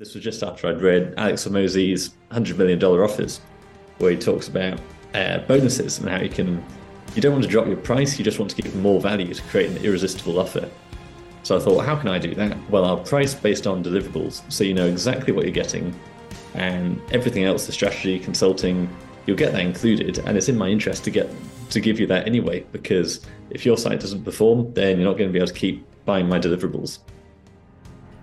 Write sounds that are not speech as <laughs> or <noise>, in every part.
This was just after I'd read Alex Hormozi's $100 million offers, where he talks about uh, bonuses and how you can, you don't want to drop your price, you just want to give more value to create an irresistible offer. So I thought, how can I do that? Well, I'll price based on deliverables, so you know exactly what you're getting, and everything else, the strategy, consulting, you'll get that included, and it's in my interest to get to give you that anyway, because if your site doesn't perform, then you're not going to be able to keep buying my deliverables.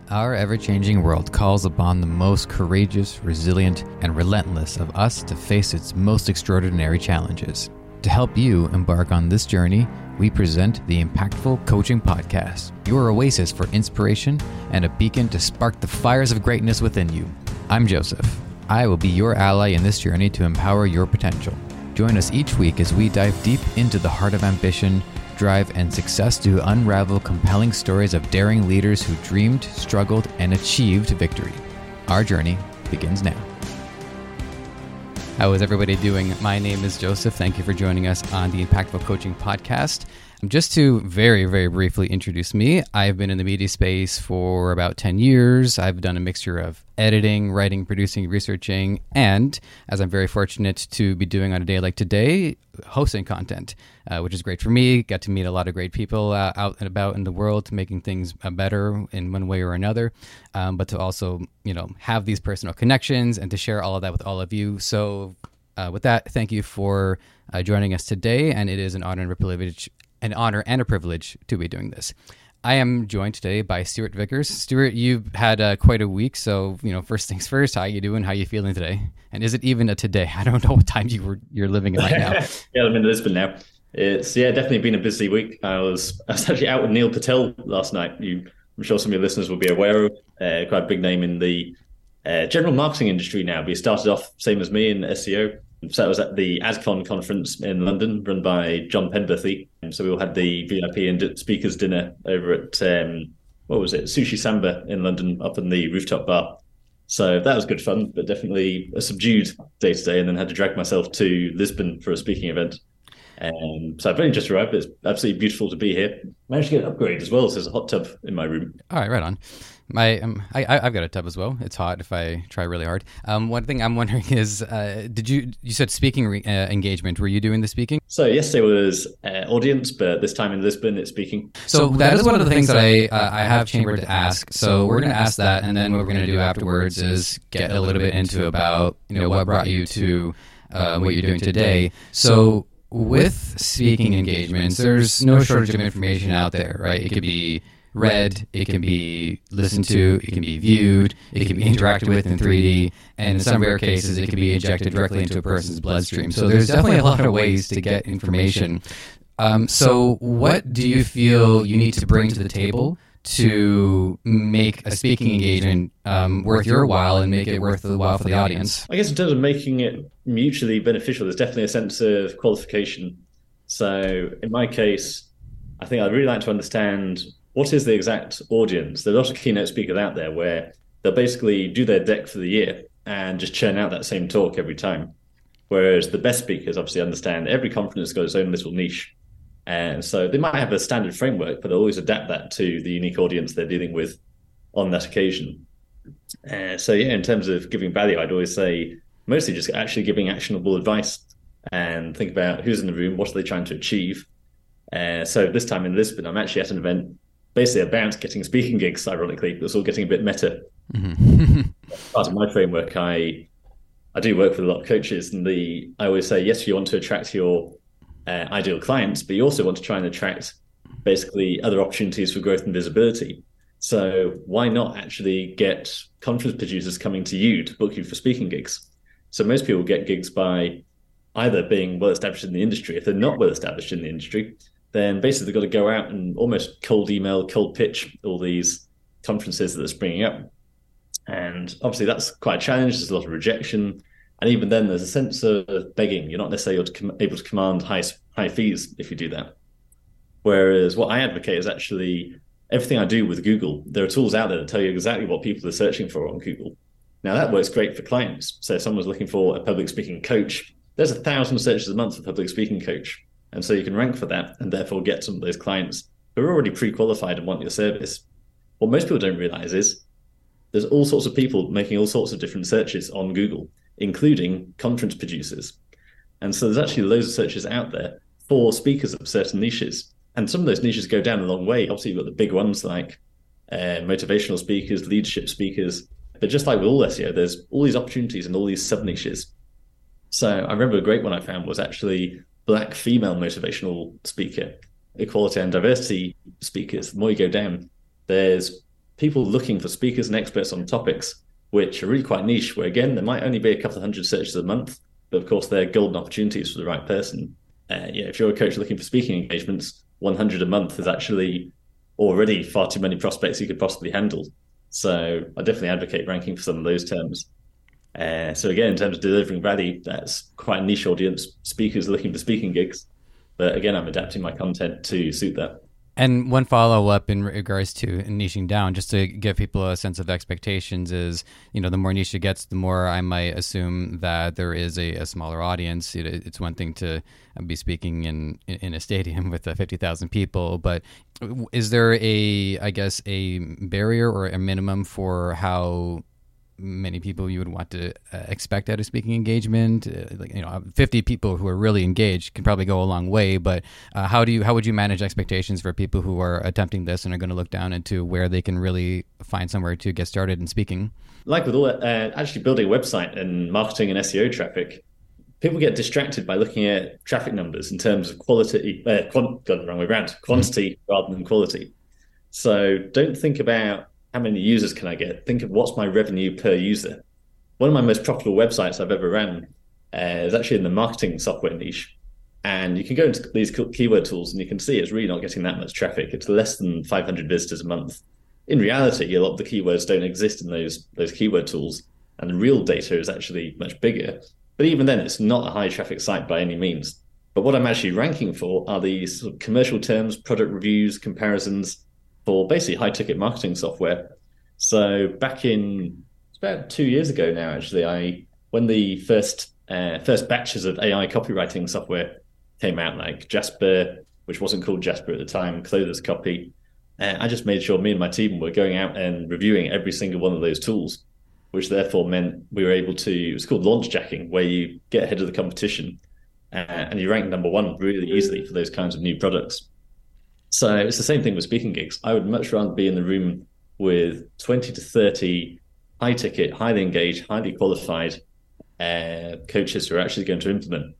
Our ever changing world calls upon the most courageous, resilient, and relentless of us to face its most extraordinary challenges. To help you embark on this journey, we present the Impactful Coaching Podcast, your oasis for inspiration and a beacon to spark the fires of greatness within you. I'm Joseph. I will be your ally in this journey to empower your potential. Join us each week as we dive deep into the heart of ambition, drive, and success to unravel compelling stories of daring leaders who dreamed, struggled, and achieved victory. Our journey begins now. How is everybody doing? My name is Joseph. Thank you for joining us on the Impactful Coaching Podcast. Um, just to very, very briefly introduce me, I've been in the media space for about 10 years. I've done a mixture of editing, writing, producing, researching, and as I'm very fortunate to be doing on a day like today, hosting content, uh, which is great for me. Got to meet a lot of great people uh, out and about in the world, making things uh, better in one way or another. Um, but to also, you know, have these personal connections and to share all of that with all of you. So, uh, with that, thank you for uh, joining us today, and it is an honor and a privilege an honor and a privilege to be doing this. I am joined today by Stewart Vickers. Stewart, you've had uh, quite a week, so you know. First things <laughs> first, how are you doing? How are you feeling today? And is it even a today? I don't know what time you were you're living in right now. <laughs> yeah, I'm in Lisbon now. It's yeah, definitely been a busy week. I was I was actually out with Neil Patel last night. You, I'm sure some of your listeners will be aware of. Uh, quite a big name in the uh, general marketing industry now. But he started off same as me in SEO so that was at the ASCON conference in London, run by John Penberthy. And so we all had the VIP and speakers dinner over at um, what was it, Sushi Samba in London, up in the rooftop bar. So that was good fun, but definitely a subdued day to day. And then had to drag myself to Lisbon for a speaking event. Um, so I've only just arrived, but it's absolutely beautiful to be here. Managed to get an upgrade as well. So there's a hot tub in my room. All right, right on. My, um, I, I've got a tub as well. It's hot if I try really hard. Um, one thing I'm wondering <laughs> is, uh, did you you said speaking re- uh, engagement? Were you doing the speaking? So yesterday was uh, audience, but this time in Lisbon, it's speaking. So that is one of the things that I uh, I have chambered to ask. So we're going to ask that, and then what we're going to do afterwards is get a little bit into about you know what brought you to uh, what you're doing today. So with speaking engagements, there's no shortage of information out there, right? It could be read, it can be listened to, it can be viewed, it can be interacted with in 3D, and in some rare cases, it can be injected directly into a person's bloodstream. So there's definitely a lot of ways to get information. Um, so, what do you feel you need to bring to the table to make a speaking engagement um, worth your while and make it worth the while for the audience? I guess in terms of making it mutually beneficial, there's definitely a sense of qualification. So, in my case, I think I'd really like to understand what is the exact audience? There are a lot of keynote speakers out there where they'll basically do their deck for the year and just churn out that same talk every time. Whereas the best speakers obviously understand every conference has got its own little niche. And so they might have a standard framework, but they'll always adapt that to the unique audience they're dealing with on that occasion. Uh, so, yeah, in terms of giving value, I'd always say mostly just actually giving actionable advice and think about who's in the room, what are they trying to achieve. Uh, so, this time in Lisbon, I'm actually at an event basically about getting speaking gigs. Ironically, it's all getting a bit meta. Mm-hmm. <laughs> Part of my framework, I I do work with a lot of coaches, and the I always say yes, you want to attract your uh, ideal clients, but you also want to try and attract basically other opportunities for growth and visibility. So why not actually get conference producers coming to you to book you for speaking gigs? So most people get gigs by either being well established in the industry. If they're not well established in the industry, then basically they've got to go out and almost cold email, cold pitch all these conferences that they're springing up. And obviously that's quite a challenge. There's a lot of rejection. And even then, there's a sense of begging. You're not necessarily able to command high, high fees if you do that. Whereas what I advocate is actually everything I do with Google, there are tools out there that tell you exactly what people are searching for on Google. Now, that works great for clients. So if someone's looking for a public speaking coach, there's a thousand searches a month for public speaking coach. And so you can rank for that and therefore get some of those clients who are already pre qualified and want your service. What most people don't realize is there's all sorts of people making all sorts of different searches on Google, including conference producers. And so there's actually loads of searches out there for speakers of certain niches. And some of those niches go down a long way. Obviously, you've got the big ones like uh, motivational speakers, leadership speakers. But just like with all SEO, there's all these opportunities and all these sub niches. So I remember a great one I found was actually black female motivational speaker, equality and diversity speakers. The more you go down, there's people looking for speakers and experts on topics which are really quite niche, where again, there might only be a couple of hundred searches a month, but of course, they're golden opportunities for the right person. Uh, yeah, if you're a coach looking for speaking engagements, 100 a month is actually already far too many prospects you could possibly handle. So I definitely advocate ranking for some of those terms. Uh, so again, in terms of delivering value, that's quite a niche audience. Speakers looking for speaking gigs, but again, I'm adapting my content to suit that. And one follow up in regards to niching down, just to give people a sense of expectations, is you know the more niche it gets, the more I might assume that there is a, a smaller audience. It, it's one thing to be speaking in in a stadium <laughs> with fifty thousand people, but is there a I guess a barrier or a minimum for how many people you would want to uh, expect at a speaking engagement. Uh, like you know, 50 people who are really engaged can probably go a long way. But uh, how do you how would you manage expectations for people who are attempting this and are going to look down into where they can really find somewhere to get started in speaking? Like with all uh, actually building a website and marketing and SEO traffic, people get distracted by looking at traffic numbers in terms of quality. Uh, quant- got the wrong way around. Quantity mm-hmm. rather than quality. So don't think about how many users can I get? Think of what's my revenue per user. One of my most profitable websites I've ever ran uh, is actually in the marketing software niche. And you can go into these keyword tools and you can see it's really not getting that much traffic. It's less than 500 visitors a month. In reality, a lot of the keywords don't exist in those those keyword tools, and the real data is actually much bigger. But even then, it's not a high traffic site by any means. But what I'm actually ranking for are these sort of commercial terms, product reviews, comparisons, for basically high ticket marketing software. So back in it's about two years ago now, actually, I when the first uh, first batches of AI copywriting software came out, like Jasper, which wasn't called Jasper at the time, Closers Copy. Uh, I just made sure me and my team were going out and reviewing every single one of those tools, which therefore meant we were able to. It was called launch jacking, where you get ahead of the competition uh, and you rank number one really easily for those kinds of new products. So it's the same thing with speaking gigs. I would much rather be in the room with 20 to 30 high ticket, highly engaged, highly qualified uh, coaches who are actually going to implement,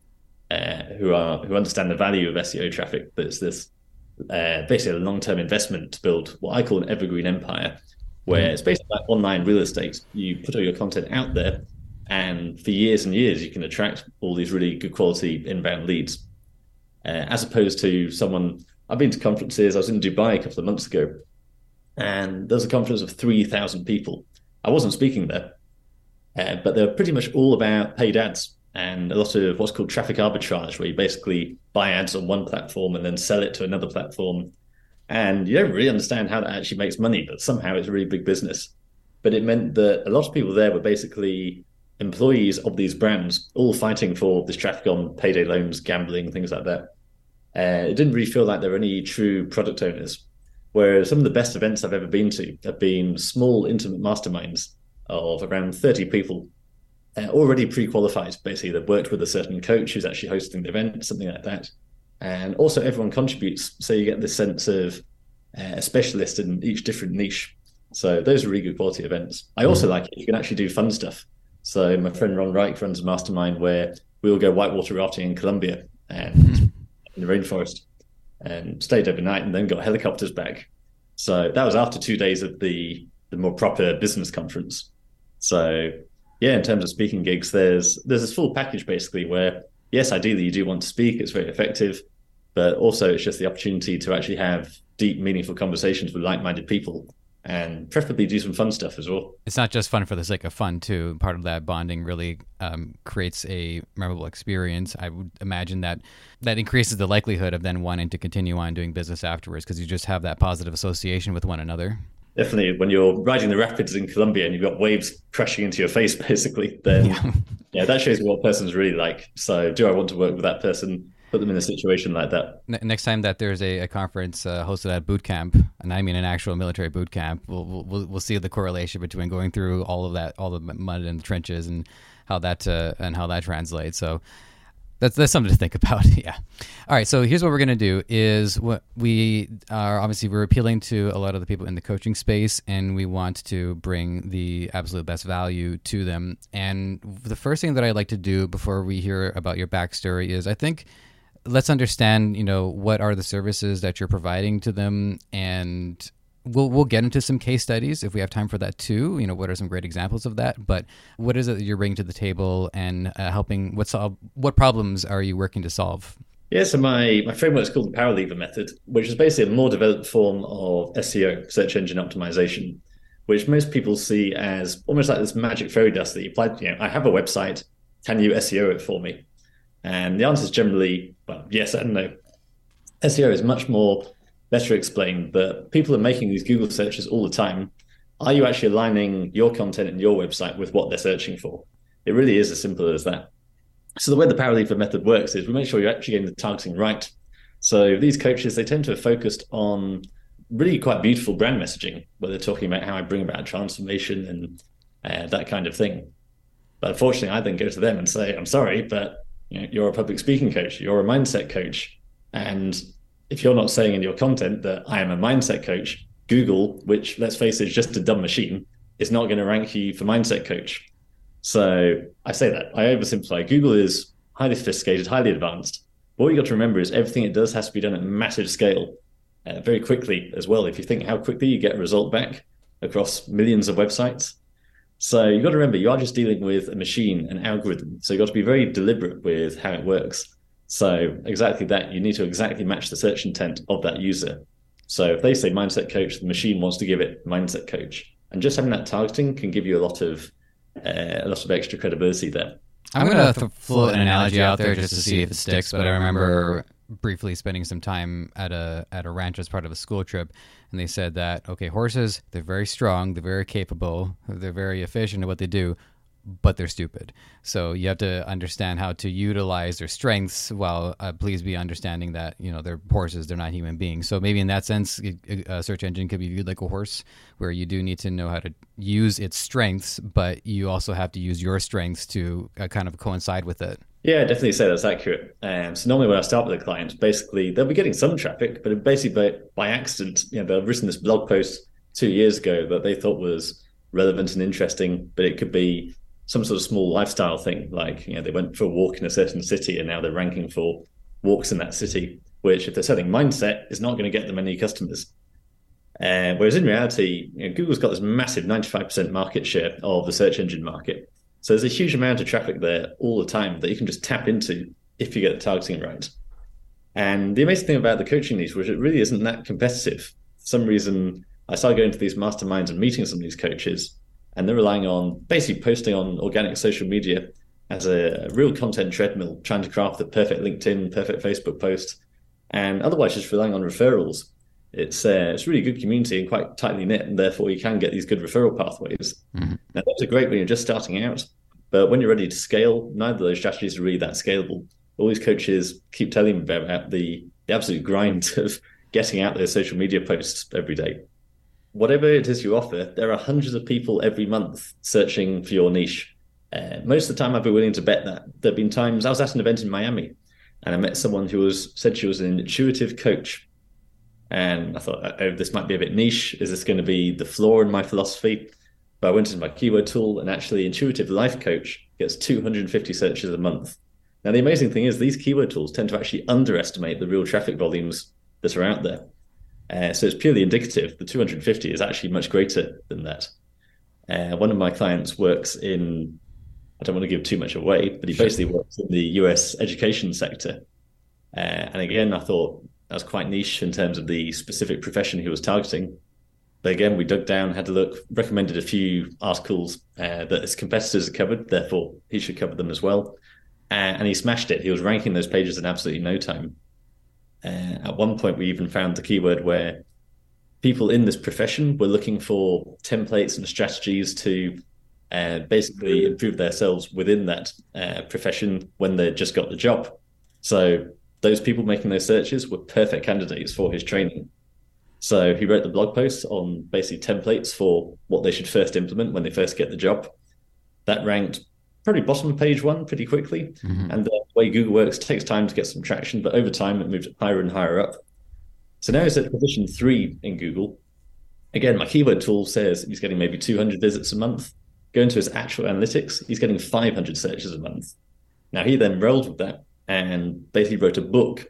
uh, who are who understand the value of SEO traffic. That's this uh, basically a long term investment to build what I call an evergreen empire, where mm-hmm. it's basically like online real estate. You put all your content out there, and for years and years, you can attract all these really good quality inbound leads, uh, as opposed to someone I've been to conferences. I was in Dubai a couple of months ago, and there was a conference of 3,000 people. I wasn't speaking there, uh, but they're pretty much all about paid ads and a lot of what's called traffic arbitrage, where you basically buy ads on one platform and then sell it to another platform. And you don't really understand how that actually makes money, but somehow it's a really big business. But it meant that a lot of people there were basically employees of these brands, all fighting for this traffic on payday loans, gambling, things like that. Uh, it didn't really feel like there were any true product owners. Whereas some of the best events I've ever been to have been small, intimate masterminds of around 30 people uh, already pre qualified. Basically, they've worked with a certain coach who's actually hosting the event, something like that. And also, everyone contributes. So you get this sense of uh, a specialist in each different niche. So those are really good quality events. I also mm. like it. You can actually do fun stuff. So my friend Ron Reich runs a mastermind where we all go whitewater rafting in Colombia and in the rainforest and stayed overnight and then got helicopters back. So that was after two days of the the more proper business conference. So yeah, in terms of speaking gigs, there's there's this full package basically where yes, ideally you do want to speak, it's very effective, but also it's just the opportunity to actually have deep, meaningful conversations with like-minded people and preferably do some fun stuff as well. It's not just fun for the sake of fun, too. Part of that bonding really um, creates a memorable experience. I would imagine that that increases the likelihood of then wanting to continue on doing business afterwards because you just have that positive association with one another. Definitely, when you're riding the rapids in Colombia and you've got waves crashing into your face, <laughs> basically, then yeah, yeah that shows what a person's really like. So, do I want to work with that person? Put them in a situation like that. next time that there's a, a conference uh, hosted at boot camp, and I mean an actual military boot camp, we'll, we'll we'll see the correlation between going through all of that, all the mud and the trenches, and how that uh, and how that translates. So that's that's something to think <laughs> about. yeah. All right. So here's what we're gonna do: is what we are obviously we're appealing to a lot of the people in the coaching space, and we want to bring the absolute best value to them. And the first thing that I'd like to do before we hear about your backstory is, I think, let's understand, you know, what are the services that you're providing to them, and we'll we'll get into some case studies if we have time for that too. You know, what are some great examples of that? But what is it that you're bringing to the table and uh, helping? What solve? What problems are you working to solve? Yeah, so my my framework is called the Power Lever method, which is basically a more developed form of SEO, search engine optimization, which most people see as almost like this magic fairy dust that you apply. You know, I have a website. Can you SEO it for me? And the answer is generally, well, yes and no. SEO is much more better explained that people are making these Google searches all the time. Are you actually aligning your content and your website with what they're searching for? It really is as simple as that. So the way the Power Lever method works is we make sure you're actually getting the targeting right. So these coaches, they tend to have focused on really quite beautiful brand messaging, where they're talking about how I bring about transformation and uh, that kind of thing. But unfortunately, I then go to them and say, I'm sorry, but you know, you're a public speaking coach, you're a mindset coach, and if you're not saying in your content that I am a mindset coach, Google, which let's face it, is just a dumb machine, is not going to rank you for mindset coach. So I say that I oversimplify. Google is highly sophisticated, highly advanced. But what you got to remember is everything it does has to be done at massive scale, uh, very quickly as well. If you think how quickly you get a result back across millions of websites. So you've got to remember you are just dealing with a machine, an algorithm. So you've got to be very deliberate with how it works. So exactly that, you need to exactly match the search intent of that user. So if they say mindset coach, the machine wants to give it mindset coach, and just having that targeting can give you a lot of uh, a lot of extra credibility there. I'm going to float an analogy out there just to see if it sticks. But I remember briefly spending some time at a at a ranch as part of a school trip, and they said that okay, horses they're very strong, they're very capable, they're very efficient at what they do, but they're stupid. So you have to understand how to utilize their strengths while uh, please be understanding that you know they're horses, they're not human beings. So maybe in that sense, a search engine could be viewed like a horse, where you do need to know how to use its strengths, but you also have to use your strengths to uh, kind of coincide with it. Yeah, definitely say that's accurate. Um, so normally when I start with a client, basically they'll be getting some traffic, but basically by, by accident, you know, they've written this blog post two years ago that they thought was relevant and interesting, but it could be some sort of small lifestyle thing, like you know they went for a walk in a certain city and now they're ranking for walks in that city. Which, if they're selling mindset, is not going to get them any customers. Uh, whereas in reality, you know, Google's got this massive 95% market share of the search engine market. So there's a huge amount of traffic there all the time that you can just tap into if you get the targeting right. And the amazing thing about the coaching niche was it really isn't that competitive. For some reason, I started going to these masterminds and meeting some of these coaches, and they're relying on basically posting on organic social media as a real content treadmill, trying to craft the perfect LinkedIn, perfect Facebook post, and otherwise just relying on referrals. It's uh, it's really good community and quite tightly knit, and therefore you can get these good referral pathways. Mm-hmm. Now those are great when you're just starting out, but when you're ready to scale, neither of those strategies are really that scalable. All these coaches keep telling me about the the absolute grind <laughs> of getting out their social media posts every day whatever it is you offer, there are hundreds of people every month searching for your niche. Uh, most of the time, I'd be willing to bet that there have been times I was at an event in Miami, and I met someone who was said she was an intuitive coach, and I thought, oh, this might be a bit niche. Is this going to be the flaw in my philosophy? But I went into my keyword tool, and actually, intuitive life coach gets 250 searches a month. Now, the amazing thing is, these keyword tools tend to actually underestimate the real traffic volumes that are out there. Uh, so it's purely indicative. The 250 is actually much greater than that. Uh, one of my clients works in, I don't want to give too much away, but he basically works in the US education sector. Uh, and again, I thought that was quite niche in terms of the specific profession he was targeting. But again, we dug down, had a look, recommended a few articles uh, that his competitors had covered, therefore he should cover them as well. Uh, and he smashed it. He was ranking those pages in absolutely no time. Uh, at one point, we even found the keyword where people in this profession were looking for templates and strategies to uh, basically improve themselves within that uh, profession when they just got the job. So those people making those searches were perfect candidates for his training. So he wrote the blog post on basically templates for what they should first implement when they first get the job. That ranked probably bottom of page one pretty quickly. Mm-hmm. And way Google works takes time to get some traction, but over time it moved higher and higher up. So now he's at position three in Google. Again, my keyword tool says he's getting maybe 200 visits a month. Going to his actual analytics, he's getting 500 searches a month. Now he then rolled with that and basically wrote a book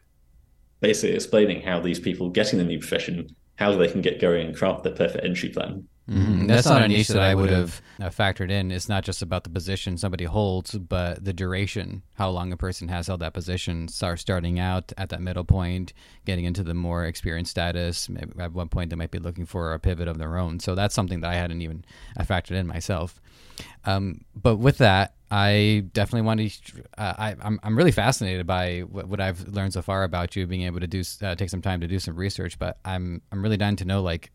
basically explaining how these people getting the new profession, how they can get going and craft their perfect entry plan. Mm-hmm. That's, That's, not a niche that I would have factored in. It's not just about the position somebody holds, but the duration, how long a person has held that position, start starting out at that middle point, getting into the more experienced status. Maybe at one point, they might be looking for a pivot of their own. So that's something that I hadn't even factored in myself. Um, but with that, I definitely want to. Uh, I, I'm I'm really fascinated by what, what, I've learned so far about you, being able to do uh, take some time to do some research. But I'm I'm really dying to know. Like,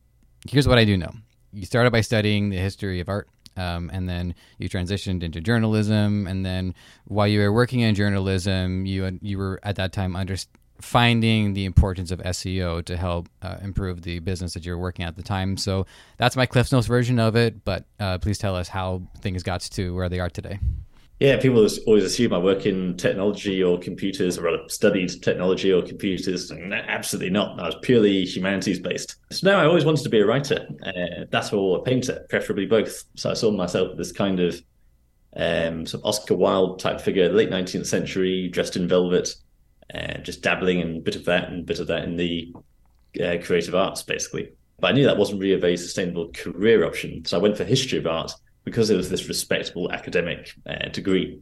here's what I do know. You started by studying the history of art, um, and then you transitioned into journalism. And then while you were working in journalism, you you were at that time under, finding the importance of SEO to help uh, improve the business that you're working at the time. So that's my Cliff Notes version of it. But uh, please tell us how things got to where they are today. Yeah, people always assume I work in technology or computers, or rather studied technology or computers. absolutely not. I was purely humanities based. So now I always wanted to be a writer. Uh, that's or a painter, preferably both. So I saw myself as this kind of um, Oscar Wilde type figure, late 19th century, dressed in velvet, uh, just dabbling in a bit of that and a bit of that in the uh, creative arts, basically. But I knew that wasn't really a very sustainable career option. So I went for history of art because it was this respectable academic uh, degree.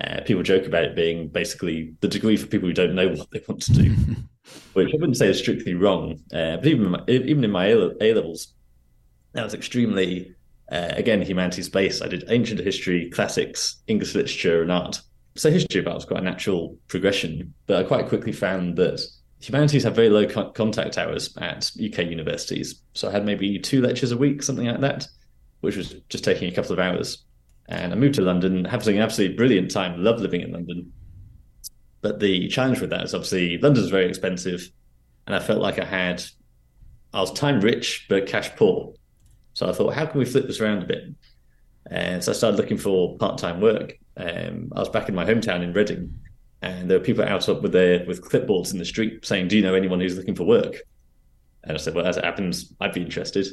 Uh, people joke about it being basically the degree for people who don't know what they want to do, <laughs> which I wouldn't say is strictly wrong. Uh, but even in my, even in my A levels, that was extremely, uh, again, humanities based. I did ancient history, classics, English literature, and art. So history art was quite a natural progression, but I quite quickly found that humanities have very low co- contact hours at UK universities. So I had maybe two lectures a week, something like that, which was just taking a couple of hours. And I moved to London, having an absolutely brilliant time, love living in London. But the challenge with that is obviously London's very expensive. And I felt like I had, I was time rich, but cash poor. So I thought, how can we flip this around a bit? And so I started looking for part time work. Um, I was back in my hometown in Reading, and there were people out up with their with clipboards in the street saying, "Do you know anyone who's looking for work?" And I said, "Well, as it happens, I'd be interested."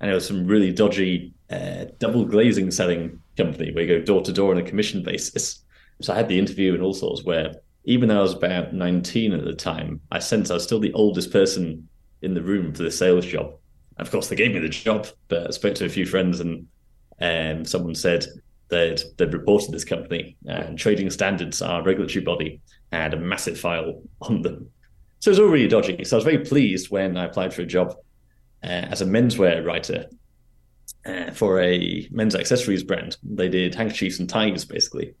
And it was some really dodgy uh, double glazing selling company where you go door to door on a commission basis. So I had the interview and all sorts where even though I was about 19 at the time, I sensed I was still the oldest person in the room for the sales job. Of course, they gave me the job, but I spoke to a few friends and um, someone said they'd, they'd reported this company and trading standards, our regulatory body, had a massive file on them. So it was all really dodgy. So I was very pleased when I applied for a job as a menswear writer uh, for a men's accessories brand. They did handkerchiefs and ties, basically.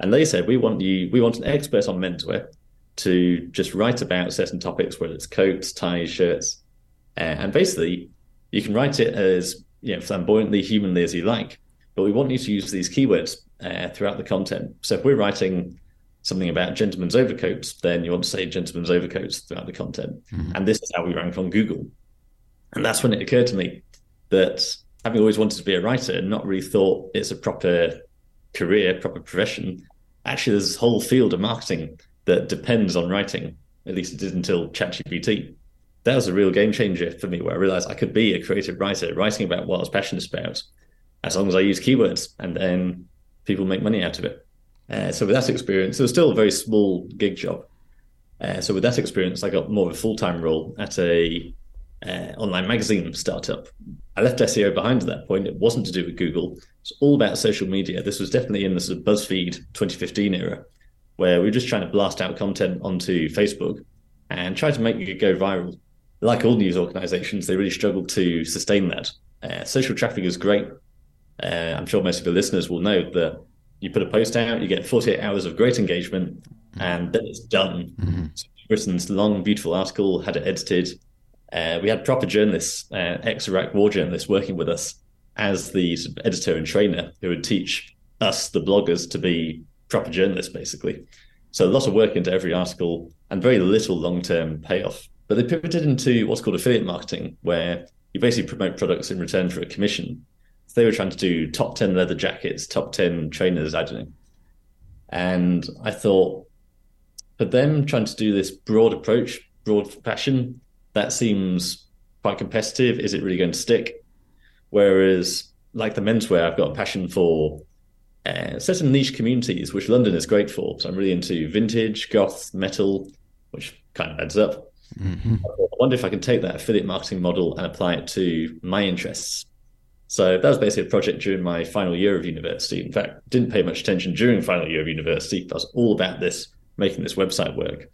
And they said, we want you, we want an expert on menswear to just write about certain topics, whether it's coats, ties, shirts. Uh, and basically, you can write it as you know, flamboyantly, humanly as you like, but we want you to use these keywords uh, throughout the content. So if we're writing something about gentlemen's overcoats, then you want to say gentlemen's overcoats throughout the content. Mm-hmm. And this is how we rank on Google. And that's when it occurred to me that having always wanted to be a writer and not really thought it's a proper career, proper profession, actually there's this whole field of marketing that depends on writing. At least it did until ChatGPT that was a real game changer for me where I realized I could be a creative writer writing about what I was passionate about as long as I use keywords and then people make money out of it. Uh, so with that experience, it was still a very small gig job. Uh, so with that experience, I got more of a full-time role at a uh, online magazine startup. I left SEO behind at that point. It wasn't to do with Google. It's all about social media. This was definitely in the sort of BuzzFeed 2015 era, where we were just trying to blast out content onto Facebook and try to make it go viral like all news organizations, they really struggle to sustain that. Uh, social traffic is great. Uh, I'm sure most of your listeners will know that you put a post out, you get 48 hours of great engagement, and then it's done. Mm-hmm. So written long, beautiful article, had it edited. Uh, we had proper journalists, uh, ex-Iraq war journalists, working with us as the editor and trainer who would teach us, the bloggers, to be proper journalists, basically. So a lot of work into every article and very little long term payoff. But they pivoted into what's called affiliate marketing, where you basically promote products in return for a commission. So they were trying to do top 10 leather jackets, top 10 trainers, I don't know. And I thought, for them trying to do this broad approach, broad fashion, that seems quite competitive. Is it really going to stick? Whereas, like the menswear, I've got a passion for uh, certain niche communities, which London is great for. So I'm really into vintage, goth, metal, which kind of adds up. Mm-hmm. I wonder if I can take that affiliate marketing model and apply it to my interests. So that was basically a project during my final year of university. In fact, didn't pay much attention during final year of university. I was all about this, making this website work.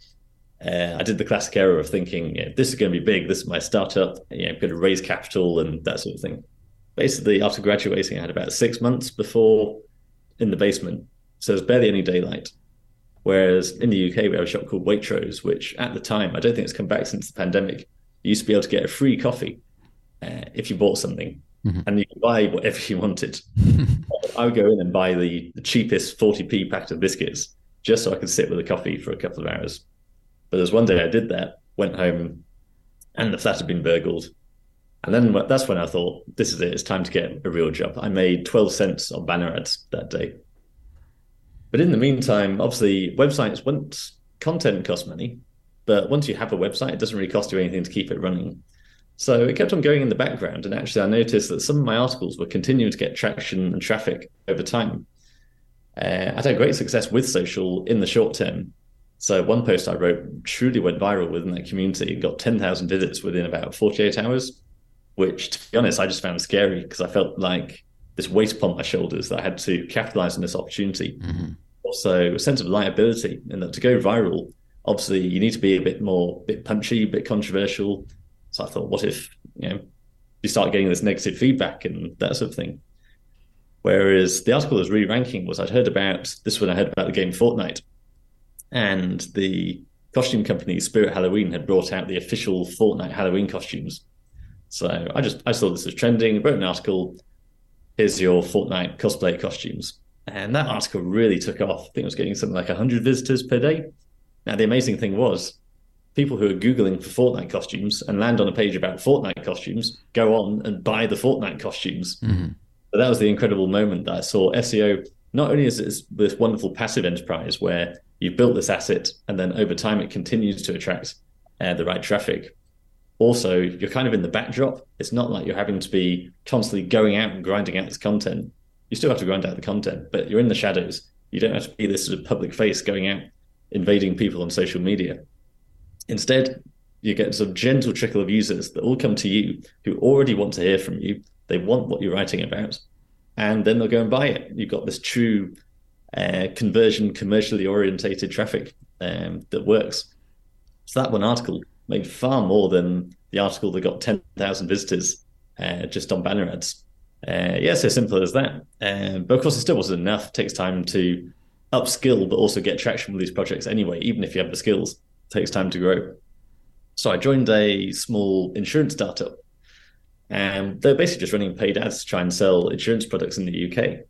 Uh, I did the classic error of thinking, you know, this is going to be big. This is my startup. You know, I'm going to raise capital and that sort of thing. Basically, after graduating, I had about six months before in the basement, so there's barely any daylight. Whereas in the UK, we have a shop called Waitrose, which at the time, I don't think it's come back since the pandemic. You used to be able to get a free coffee uh, if you bought something, mm-hmm. and you could buy whatever you wanted. <laughs> I would go in and buy the, the cheapest 40p packet of biscuits just so I could sit with a coffee for a couple of hours. But there's one day I did that, went home, and the flat had been burgled. And then that's when I thought, this is it. It's time to get a real job. I made 12 cents on banner ads that day. But in the meantime, obviously, websites, once content costs money, but once you have a website, it doesn't really cost you anything to keep it running. So it kept on going in the background. And actually, I noticed that some of my articles were continuing to get traction and traffic over time. Uh, I had great success with social in the short term. So one post I wrote truly went viral within that community and got 10,000 visits within about 48 hours, which, to be honest, I just found scary because I felt like this weight upon my shoulders that I had to capitalize on this opportunity. Mm-hmm. Also, a sense of liability, and that to go viral, obviously, you need to be a bit more, bit punchy, a bit controversial. So I thought, what if you know you start getting this negative feedback and that sort of thing? Whereas the article was re-ranking was I'd heard about this when I heard about the game Fortnite, and the costume company Spirit Halloween had brought out the official Fortnite Halloween costumes. So I just I saw this was trending, wrote an article. Here's your Fortnite cosplay costumes, and that article really took off. I think it was getting something like 100 visitors per day. Now the amazing thing was, people who are googling for Fortnite costumes and land on a page about Fortnite costumes go on and buy the Fortnite costumes. Mm-hmm. But that was the incredible moment that I saw SEO. Not only is it this wonderful passive enterprise where you've built this asset and then over time it continues to attract uh, the right traffic. Also, you're kind of in the backdrop. It's not like you're having to be constantly going out and grinding out this content. You still have to grind out the content, but you're in the shadows. You don't have to be this sort of public face going out, invading people on social media. Instead, you get some gentle trickle of users that all come to you who already want to hear from you. They want what you're writing about, and then they'll go and buy it. You've got this true uh, conversion, commercially orientated traffic um, that works. So that one article made far more than the article that got 10,000 visitors uh, just on banner ads. Uh, yeah, so simple as that. Uh, but of course, it still wasn't enough. It takes time to upskill, but also get traction with these projects anyway, even if you have the skills. It takes time to grow. So I joined a small insurance startup. And they're basically just running paid ads to try and sell insurance products in the UK.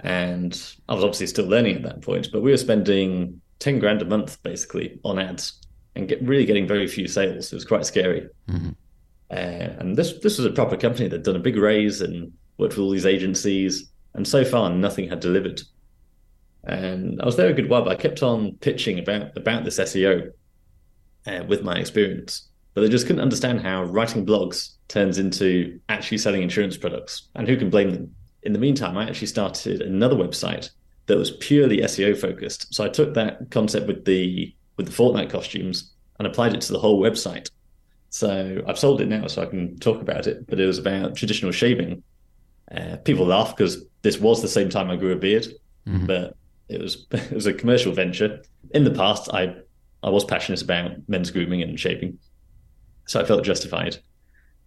And I was obviously still learning at that point, but we were spending 10 grand a month basically on ads and get, really getting very few sales. It was quite scary. Mm-hmm. Uh, and this this was a proper company that'd done a big raise and worked with all these agencies, and so far nothing had delivered. And I was there a good while, but I kept on pitching about about this SEO uh, with my experience, but they just couldn't understand how writing blogs turns into actually selling insurance products, and who can blame them? In the meantime, I actually started another website that was purely SEO focused. So I took that concept with the with the Fortnite costumes and applied it to the whole website. So I've sold it now, so I can talk about it. But it was about traditional shaving. Uh, people laugh because this was the same time I grew a beard, mm-hmm. but it was <laughs> it was a commercial venture. In the past, I I was passionate about men's grooming and shaving, so I felt justified.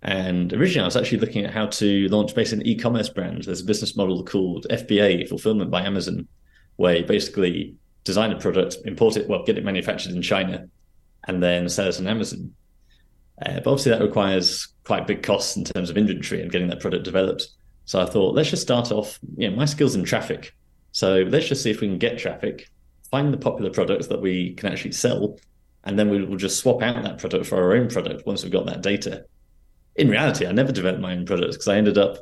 And originally, I was actually looking at how to launch basically an e-commerce brand. There's a business model called FBA, Fulfillment by Amazon, where you basically design a product, import it, well, get it manufactured in China, and then sell it on Amazon. Uh, but obviously, that requires quite big costs in terms of inventory and getting that product developed. So I thought, let's just start off. You know, my skills in traffic. So let's just see if we can get traffic find the popular products that we can actually sell, and then we will just swap out that product for our own product once we've got that data. In reality, I never developed my own products because I ended up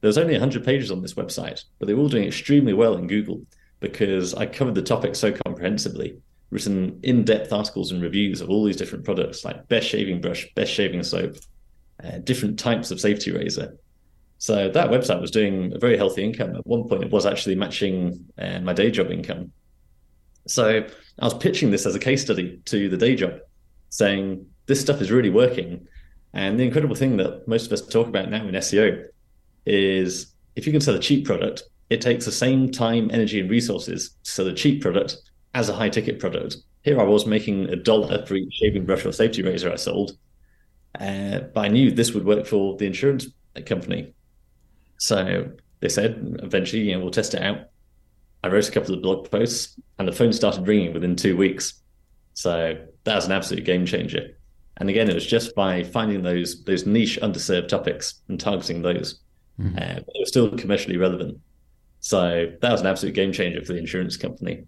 there was only 100 pages on this website, but they were all doing extremely well in Google because I covered the topic so comprehensively, written in-depth articles and reviews of all these different products like best shaving brush, best shaving soap, uh, different types of safety razor. So that website was doing a very healthy income. At one point, it was actually matching uh, my day job income. So I was pitching this as a case study to the day job, saying this stuff is really working. And the incredible thing that most of us talk about now in SEO is if you can sell a cheap product, it takes the same time, energy, and resources to sell a cheap product as a high ticket product. Here I was making a dollar for each shaving brush or safety razor I sold, uh, but I knew this would work for the insurance company. So they said eventually, you know, we'll test it out. I wrote a couple of blog posts, and the phone started ringing within two weeks. So that was an absolute game changer. And again, it was just by finding those those niche underserved topics and targeting those. Mm-hmm. Uh, it was still commercially relevant. So that was an absolute game changer for the insurance company.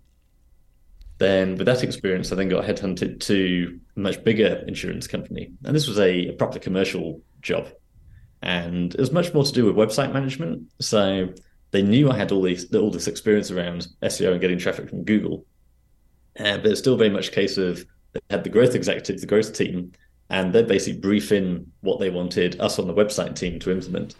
Then, with that experience, I then got headhunted to a much bigger insurance company, and this was a, a proper commercial job, and it was much more to do with website management. So they knew I had all these all this experience around SEO and getting traffic from Google, uh, but it's still very much a case of they had the growth executives, the growth team, and they're basically briefing what they wanted us on the website team to implement.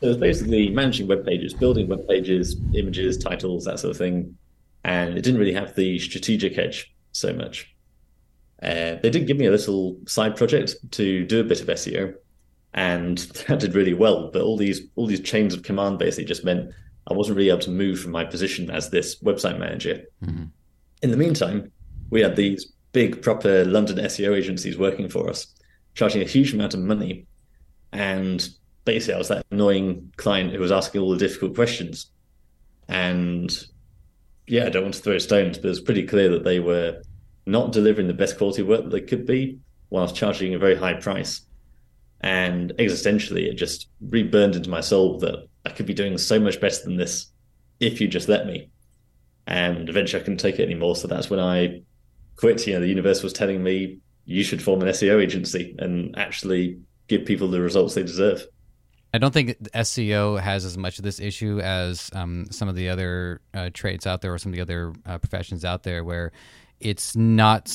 So it was basically managing web pages, building web pages, images, titles, that sort of thing. And it didn't really have the strategic edge so much. Uh, they did give me a little side project to do a bit of SEO, and <laughs> that did really well. But all these all these chains of command basically just meant I wasn't really able to move from my position as this website manager. Mm-hmm. In the meantime, we had these big proper London SEO agencies working for us, charging a huge amount of money, and basically I was that annoying client who was asking all the difficult questions. And yeah, I don't want to throw stones, but it was pretty clear that they were not delivering the best quality work that they could be whilst charging a very high price. And existentially, it just reburned into my soul that I could be doing so much better than this if you just let me. And eventually I couldn't take it anymore. So that's when I quit. You know, the universe was telling me you should form an SEO agency and actually give people the results they deserve. I don't think SEO has as much of this issue as um, some of the other uh, traits out there or some of the other uh, professions out there where it's not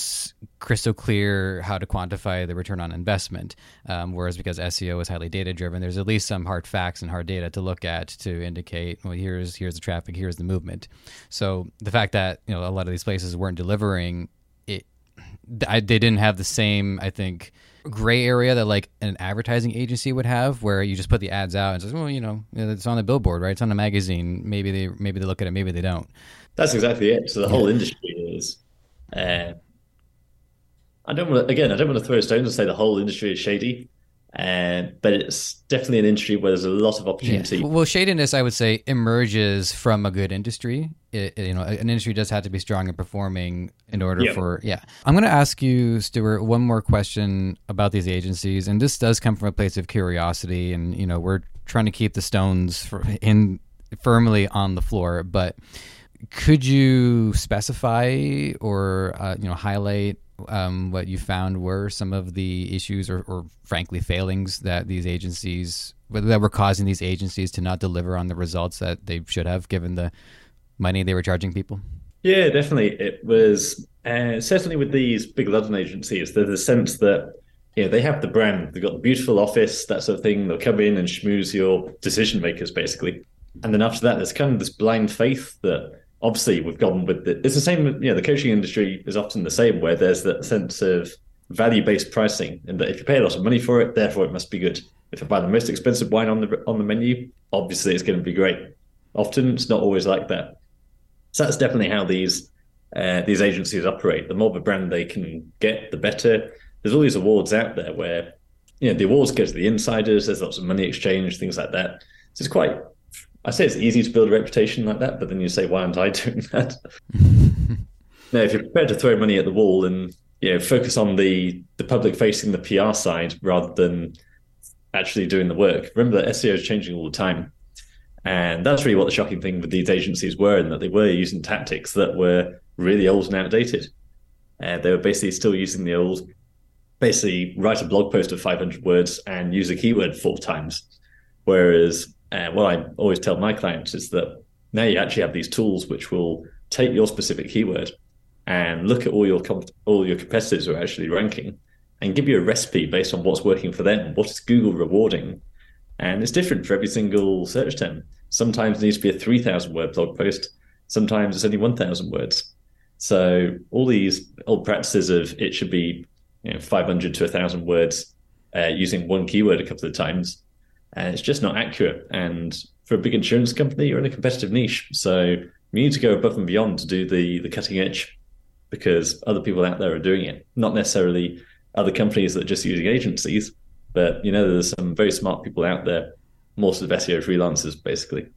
crystal clear how to quantify the return on investment. Um, whereas because SEO is highly data driven, there's at least some hard facts and hard data to look at to indicate, well, here's here's the traffic, here's the movement. So the fact that you know a lot of these places weren't delivering I, they didn't have the same, I think gray area that like an advertising agency would have where you just put the ads out and says well you know it's on the billboard right? It's on the magazine. Maybe they maybe they look at it maybe they don't. That's exactly it. So the whole industry is uh, i don't want to again i don't want to throw stones and say the whole industry is shady uh, but it's definitely an industry where there's a lot of opportunity. Yeah. Well, shadiness, I would say, emerges from a good industry. It, you know, an industry does have to be strong and performing in order yep. for yeah. I'm going to ask you, Stewart, one more question about these agencies, and this does come from a place of curiosity, and you know, we're trying to keep the stones in firmly on the floor, but could you specify or uh, you know highlight um, what you found were some of the issues or, or, frankly failings that these agencies that were causing these agencies to not deliver on the results that they should have given the money they were charging people? Yeah definitely. It was uh, certainly with these big london agencies there's a sense that you know, they have the brand. They've got the beautiful office that sort of thing. They'll come in and schmooze your decision makers basically. And then after that there's kind of this blind faith that obviously we've gone with the, it's the same you know the coaching industry is often the same where there's that sense of value-based pricing and that if you pay a lot of money for it therefore it must be good. If i buy the most expensive wine on the on the menu obviously it's going to be great. Often it's not always like that. So that's definitely how these uh, these agencies operate. The more of a brand they can get the better. There's all these awards out there where you know the awards go to the insiders there's lots of money exchange things like that. So it's quite I say it's easy to build a reputation like that, but then you say, why aren't I <laughs> doing that? <laughs> now, if you're prepared to throw money at the wall and you know focus on the the public facing the PR side rather than actually doing the work. Remember that SEO is changing all the time. And that's really what the shocking thing with these agencies were, in that they were using tactics that were really old and outdated. Uh, they were basically still using the old, basically write a blog post of 500 words and use a keyword four times. Whereas uh, what I always tell my clients is that now you actually have these tools which will take your specific keyword and look at all your comp- all your competitors who are actually ranking and give you a recipe based on what's working for them. What is Google rewarding? And it's different for every single search term. Sometimes it needs to be a 3,000 word blog post. Sometimes it's only 1,000 words. So all these old practices of it should be you know, 500 to 1,000 words uh, using one keyword a couple of times, and uh, it's just not accurate. And for a big insurance company, you're in a competitive niche. So you need to go above and beyond to do the, the cutting edge because other people out there are doing it, not necessarily other companies that are just using agencies, but you know, there's some very smart people out there, more sort of SEO freelancers, basically.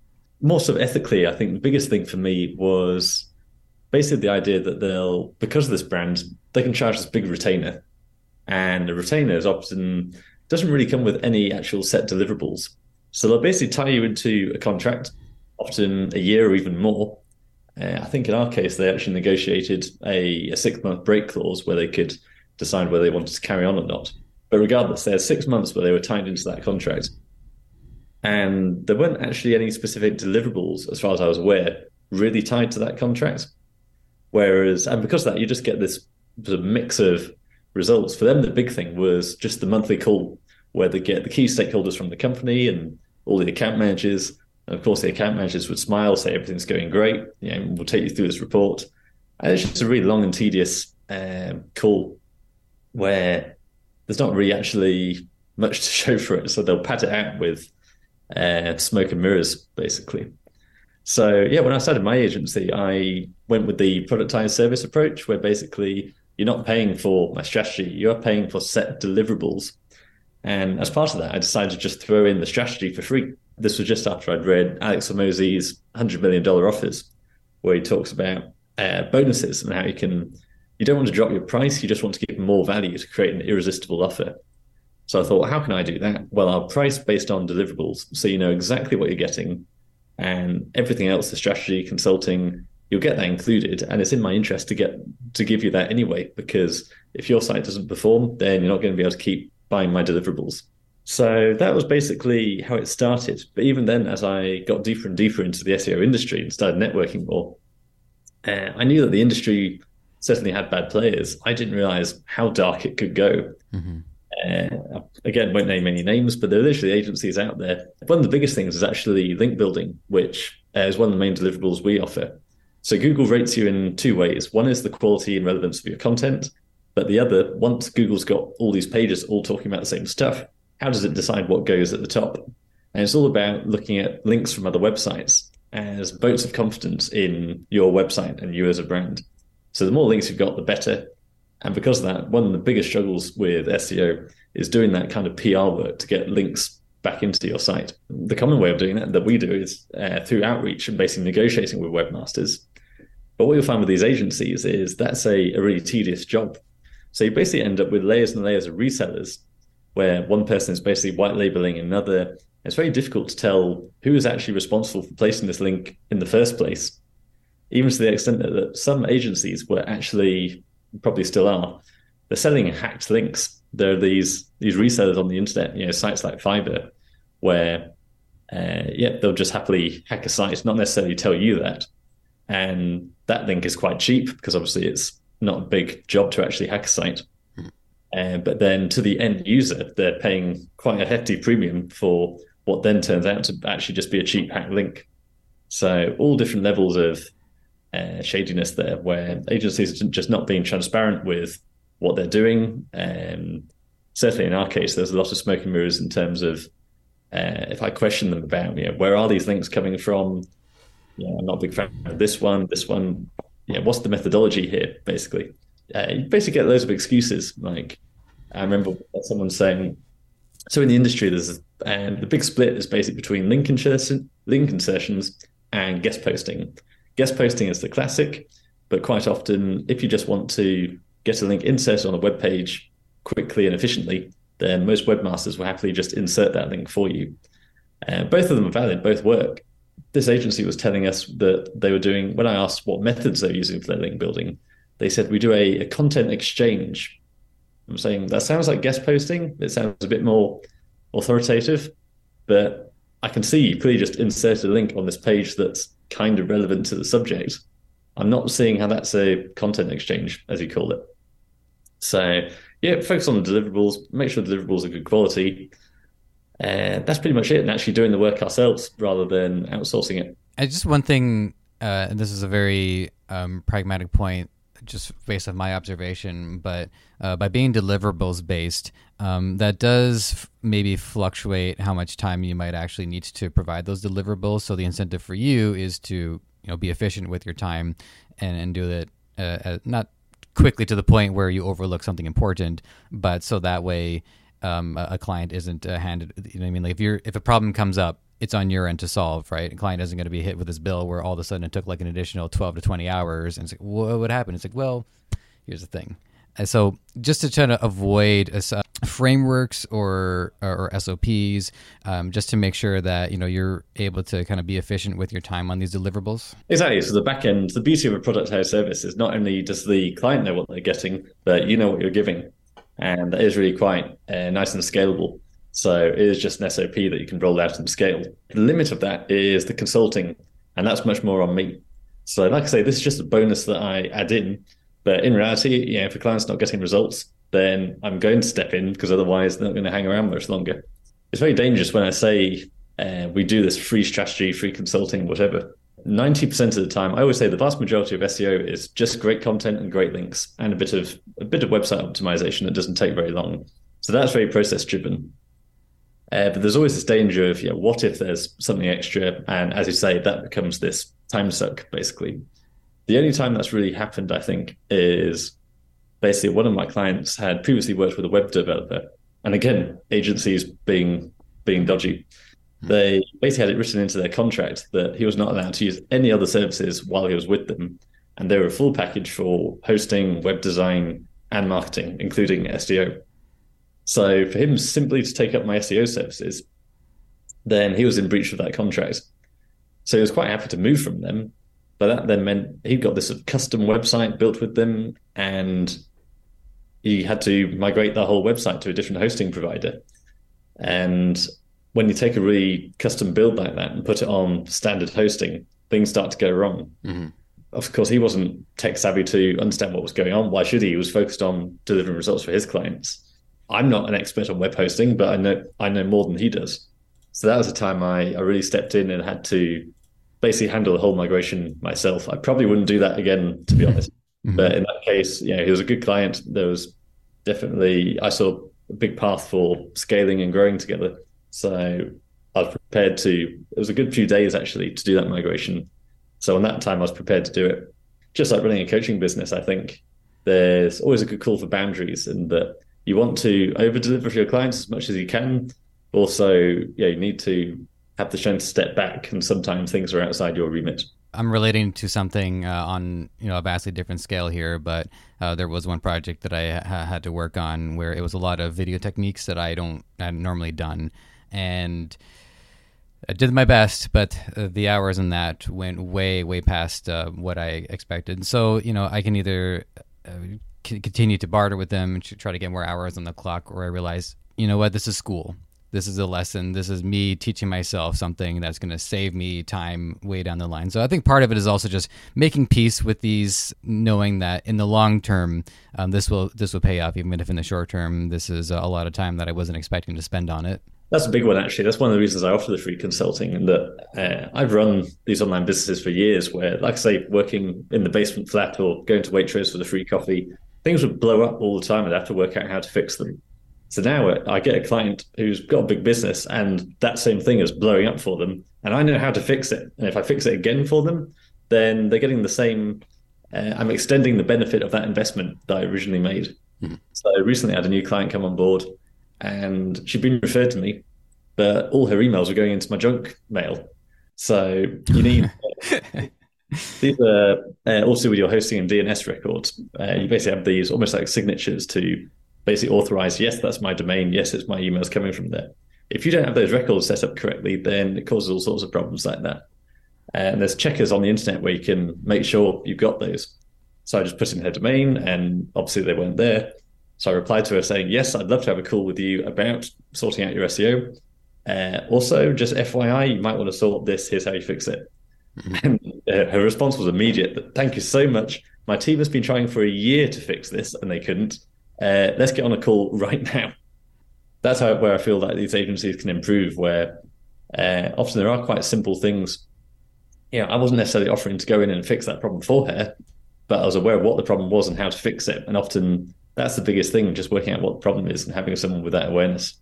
More sort of ethically, I think the biggest thing for me was basically the idea that they'll, because of this brand, they can charge this big retainer. And the retainer is often doesn't really come with any actual set deliverables. So they'll basically tie you into a contract, often a year or even more. Uh, I think in our case, they actually negotiated a, a six month break clause where they could decide whether they wanted to carry on or not. But regardless, there's six months where they were tied into that contract. And there weren't actually any specific deliverables, as far as I was aware, really tied to that contract. Whereas, and because of that, you just get this sort of mix of results. For them, the big thing was just the monthly call where they get the key stakeholders from the company and all the account managers. And of course, the account managers would smile, say everything's going great. You know, we'll take you through this report. And it's just a really long and tedious um, call where there's not really actually much to <laughs> show for it. So they'll pat it out with uh, smoke and mirrors, basically. So yeah, when I started my agency, I went with the productized service approach, where basically you're not paying for my strategy, you're paying for set deliverables. And as part of that, I decided to just throw in the strategy for free. This was just after I'd read Alex Hormozi's $100 million offers, where he talks about uh, bonuses and how you can, you don't want to drop your price, you just want to give more value to create an irresistible offer. So I thought, how can I do that? Well, I'll price based on deliverables. So you know exactly what you're getting and everything else, the strategy, consulting, you'll get that included. And it's in my interest to get to give you that anyway, because if your site doesn't perform, then you're not going to be able to keep buying my deliverables. So that was basically how it started. But even then, as I got deeper and deeper into the SEO industry and started networking more, uh, I knew that the industry certainly had bad players. I didn't realize how dark it could go. Mm-hmm. Uh, again, won't name any names, but there are literally agencies out there. One of the biggest things is actually link building, which uh, is one of the main deliverables we offer. So Google rates you in two ways. One is the quality and relevance of your content, but the other, once Google's got all these pages all talking about the same stuff, how does it decide what goes at the top? And it's all about looking at links from other websites as votes of confidence in your website and you as a brand. So the more links you've got, the better. And because of that, one of the biggest struggles with SEO is doing that kind of PR work to get links back into your site. The common way of doing that that we do is uh, through outreach and basically negotiating with webmasters. But what you'll find with these agencies is that's a, a really tedious job. So you basically end up with layers and layers of resellers where one person is basically white labeling another. It's very difficult to tell who is actually responsible for placing this link in the first place, even to the extent that, some agencies were actually probably still are. They're selling hacked links. There are these these resellers on the internet, you know, sites like Fiverr, where uh, yeah, they'll just happily hack a site, not necessarily tell you that. And that link is quite cheap because obviously it's not a big job to actually hack a site. Hmm. Uh, but then to the end user, they're paying quite a hefty premium for what then turns out to actually just be a cheap hack link. So all different levels of uh, shadiness there, where agencies are just not being transparent with what they're doing. Um, certainly in our case, there's a lot of smoke and mirrors in terms of uh, if I question them about, you know, where are these links coming from? Yeah, I'm not a big fan of this one. This one, yeah, what's the methodology here? Basically, uh, you basically get loads of excuses. Like I remember someone saying, so in the industry, there's and the big split is basically between link insertion, link insertions, and guest posting. Guest posting is the classic, but quite often, if you just want to get a link inserted on a web page quickly and efficiently, then most webmasters will happily just insert that link for you. Uh, both of them are valid, both work. This agency was telling us that they were doing, when I asked what methods they're using for their link building, they said we do a, a content exchange. I'm saying that sounds like guest posting. It sounds a bit more authoritative, but I can see you clearly just inserted a link on this page that's kind of relevant to the subject. I'm not seeing how that's a content exchange, as you call it. So yeah, focus on the deliverables, make sure the deliverables are good quality. Uh, that's pretty much it. And actually doing the work ourselves rather than outsourcing it. Just one thing, uh, and this is a very um, pragmatic point, just based on my observation, but uh, by being deliverables based, um, that does f- maybe fluctuate how much time you might actually need to provide those deliverables. So the incentive for you is to you know be efficient with your time and, and do it uh, not quickly to the point where you overlook something important, but so that way um, a, client isn't uh, handed. You know, what I mean, like if you're if a problem comes up, it's on your end to solve, right? A client isn't going to be hit with this bill where all of a sudden it took like an additional twelve to twenty hours, and it's like, what would happen? It's like, well, here's the thing. And so just to try to avoid uh, frameworks or, or, or SOPs, um, just to make sure that you know you're able to kind of be efficient with your time on these deliverables. Exactly. So the back end, the beauty of a productized service is not only does the client know what they're getting, but you know what you're giving and that is really quite uh, nice and scalable. So it is just an SOP that you can roll out and scale. The limit of that is the consulting, and that's much more on me. So, like I say, this is just a bonus that I add in. But in reality, know, if a client's not getting results, then I'm going to step in because otherwise they're not going to hang around much longer. It's very dangerous when I say uh, we do this free strategy, free consulting, whatever. 90% of the time, I always say the vast majority of SEO is just great content and great links and a bit of a bit of website optimization that doesn't take very long. So that's very process driven. Uh, but there's always this danger of, yeah, what if there's something extra? And as you say, that becomes this time suck, basically. The only time that's really happened, I think, is basically one of my clients had previously worked with a web developer. And again, agencies being being dodgy. Hmm. They basically had it written into their contract that he was not allowed to use any other services while he was with them. And they were a full package for hosting, web design, and marketing, including SEO. So for him simply to take up my SEO services, then he was in breach of that contract. So he was quite happy to move from them. But that then meant he got this custom website built with them and he had to migrate the whole website to a different hosting provider. And when you take a really custom build like that and put it on standard hosting, things start to go wrong. Mm-hmm. Of course, he wasn't tech savvy to understand what was going on. Why should he? He was focused on delivering results for his clients. I'm not an expert on web hosting, but I know I know more than he does. So that was a time I, I really stepped in and had to basically handle the whole migration myself. I probably wouldn't do that again, to be honest. Mm-hmm. But in that case, you know, he was a good client. There was definitely I saw a big path for scaling and growing together. So I was prepared to, it was a good few days actually to do that migration. So on that time, I was prepared to do it. Just like running a coaching business, I think there's always a good call for boundaries and that you want to over deliver for your clients as much as you can. Also, yeah, you need to have the strength to step back and sometimes things are outside your remit. I'm relating to something uh, on you know a vastly different scale here, but uh, there was one project that I ha- had to work on where it was a lot of video techniques that I don't I normally done, and I did my best, but uh, the hours in that went way, way past uh, what I expected. So, you know, I can either uh, c- continue to barter with them and try to get more hours on the clock, or I realize, you know what, this is school. This is a lesson. This is me teaching myself something that's going to save me time way down the line. So I think part of it is also just making peace with these, knowing that in the long term, um, this will this will pay off, even if in the short term, this is a lot of time that I wasn't expecting to spend on it. That's a big one, actually. That's one of the reasons I offer the free consulting. And that uh, I've run these online businesses for years where, like I say, working in the basement flat or going to Waitrose for the free coffee, things would blow up all the time. I'd have to work out how to fix them. So now I get a client who's got a big business and that same thing is blowing up for them. And I know how to fix it. And if I fix it again for them, then they're getting the same. Uh, I'm extending the benefit of that investment that I originally made. Mm-hmm. So recently I had a new client come on board and she'd been referred to me, but all her emails were going into my junk mail. So you need <laughs> these are uh, also with your hosting and DNS records. Uh, you basically have these almost like signatures to basically authorize. Yes, that's my domain. Yes, it's my emails coming from there. If you don't have those records set up correctly, then it causes all sorts of problems like that. And there's checkers on the internet where you can make sure you've got those. So I just put in her domain, and obviously they weren't there. So I replied to her saying, Yes, I'd love to have a call with you about sorting out your SEO. Uh, also, just FYI, you might want to sort this. Here's how you fix it. Mm-hmm. And uh, her response was immediate. Thank you so much. My team has been trying for a year to fix this, and they couldn't. Uh, let's get on a call right <laughs> now. That's how where I feel that these agencies can improve. Where uh, often there are quite simple things. You know, I wasn't necessarily offering to go in and fix that problem for her, but I was aware of what the problem was and how to fix it. And often that's the biggest thing, just working out what the problem is and having someone with that awareness.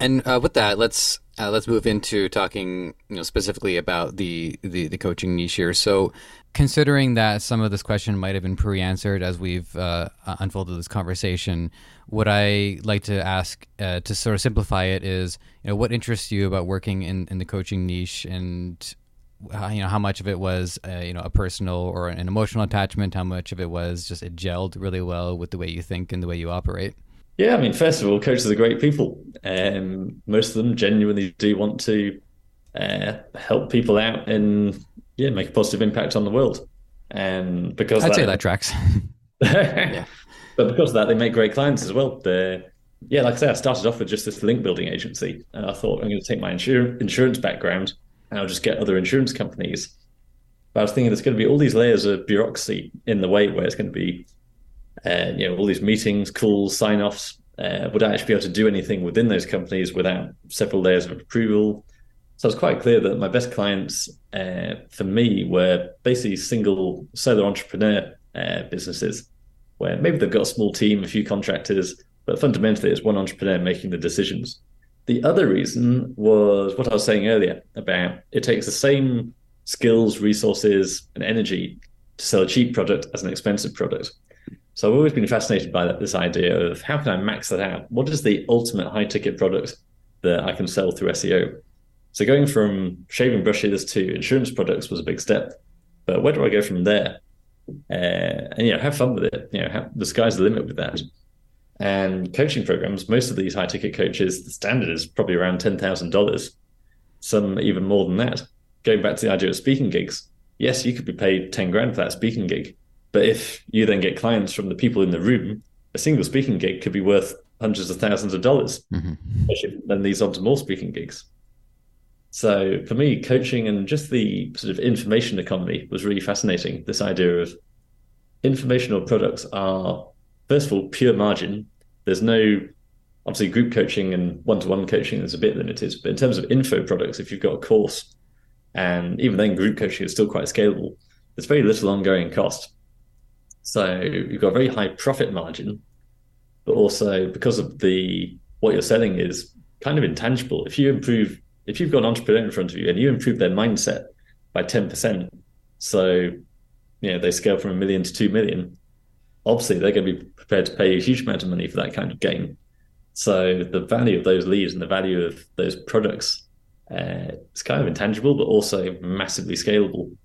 And uh, with that, let's uh, let's move into talking, you know, specifically about the, the, the coaching niche here. So, considering that some of this question might have been pre-answered as we've uh, unfolded this conversation, what I like to ask uh, to sort of simplify it is, you know, what interests you about working in, in the coaching niche, and uh, you know, how much of it was, uh, you know, a personal or an emotional attachment, how much of it was just it gelled really well with the way you think and the way you operate. Yeah, I mean, first of all, coaches are great people. Um, most of them genuinely do want to uh, help people out and yeah, make a positive impact on the world. And because I'd that, say that tracks. <laughs> yeah. But because of that, they make great clients as well. They're, yeah, like I said, I started off with just this link building agency, and I thought I'm going to take my insur- insurance background and I'll just get other insurance companies. But I was thinking there's going to be all these layers of bureaucracy in the way where it's going to be uh, you know, all these meetings, calls, sign offs. Uh, would I actually be able to do anything within those companies without several layers of approval? So it's quite clear that my best clients uh, for me were basically single solo entrepreneur uh, businesses where maybe they've got a small team, a few contractors, but fundamentally it's one entrepreneur making the decisions. The other reason was what I was saying earlier about it takes the same skills, resources, and energy to sell a cheap product as an expensive product. So I've always been fascinated by that, this idea of how can I max that out? What is the ultimate high ticket product that I can sell through SEO? So going from shaving brushes to insurance products was a big step. But where do I go from there? Uh, and you know, have fun with it. You know, have, the sky's the limit with that. And coaching programs, most of these high ticket coaches, the standard is probably around ten thousand dollars. Some even more than that. Going back to the idea of speaking gigs, yes, you could be paid ten grand for that speaking gig, but if you then get clients from the people in the room, a single speaking gig could be worth hundreds of thousands of dollars. Mm-hmm. Then these onto more speaking gigs. So for me, coaching and just the sort of information economy was really fascinating. This idea of informational products are, first of all, pure margin. There's no, obviously, group coaching and one to one coaching is a bit limited. But in terms of info products, if you've got a course, and even then, group coaching is still quite scalable, there's very little ongoing cost. So you've got a very high profit margin, but also because of the what you're selling is kind of intangible. If you improve, if you've got an entrepreneur in front of you and you improve their mindset by 10%, so you know they scale from a million to two million, obviously they're going to be prepared to pay a huge amount of money for that kind of game. So the value of those leads and the value of those products uh, is kind of intangible, but also massively scalable.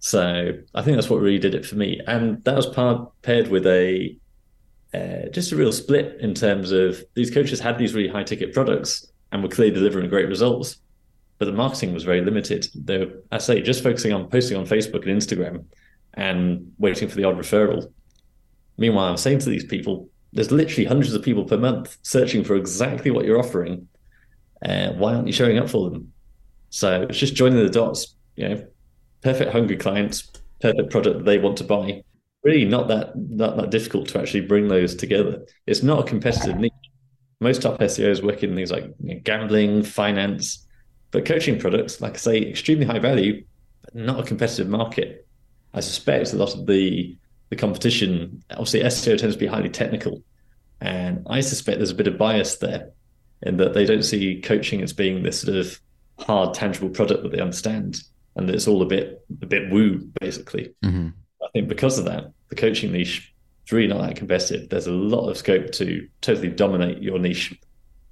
So I think that's what really did it for me, and that was paired with a uh, just a real split in terms of these coaches had these really high ticket products and were clearly delivering great results, but the marketing was very limited. They were, I say, just focusing on posting on Facebook and Instagram and waiting for the odd referral. Meanwhile, I'm saying to these people, there's literally hundreds of people per month searching for exactly what you're offering. Uh, why aren't you showing up for them? So it's just joining the dots. You know, perfect hungry clients, perfect product that they want to buy. Really, not that not that difficult to actually bring those together. It's not a competitive niche. Most top SEOs work in things like you know, gambling, finance, but coaching products, like I say, extremely high value, but not a competitive market. I suspect a lot of the the competition, obviously SEO tends to be highly technical, and I suspect there's a bit of bias there in that they don't see coaching as being this sort of hard, tangible product that they understand and that it's all a bit a bit woo basically. Mm-hmm. I think because of that, the coaching niche is really not that competitive. There's a lot of scope to totally dominate your niche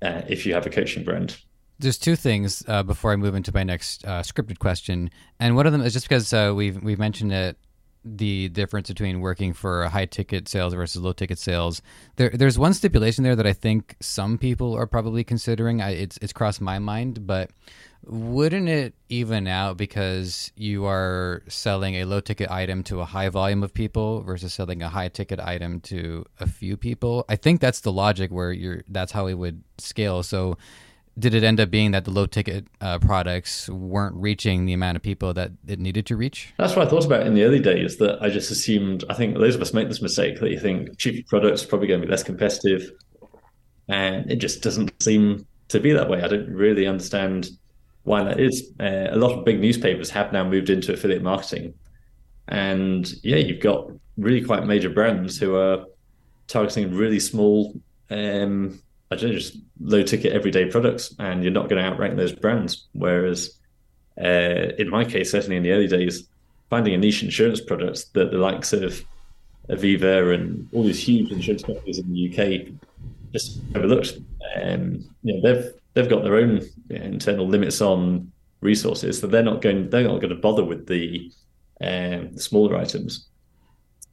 uh, if you have a coaching brand. There's two things uh, before I move into my next uh, scripted question, and one of them is just because uh, we've we've mentioned it the difference between working for high ticket sales versus low ticket sales. There, there's one stipulation there that I think some people are probably considering. I, it's it's crossed my mind, but wouldn't it even out because you are selling a low ticket item to a high volume of people versus selling a high ticket item to a few people? I think that's the logic where you're. That's how it would scale. So did it end up being that the low ticket uh, products weren't reaching the amount of people that it needed to reach? That's what I thought about in the early days. That I just assumed. I think those of us make this mistake that you think cheaper products are probably going to be less competitive, and it just doesn't seem to be that way. I don't really understand why that is. Uh, a lot of big newspapers have now moved into affiliate marketing, and yeah, you've got really quite major brands who are targeting really small. Um, I don't know, just low ticket everyday products, and you're not going to outrank those brands. Whereas, uh, in my case, certainly in the early days, finding a niche insurance product that the likes of Aviva and all these huge insurance companies in the UK just overlooked. Um, you know, they've they've got their own internal limits on resources, so they're not going they're not going to bother with the, um, smaller items.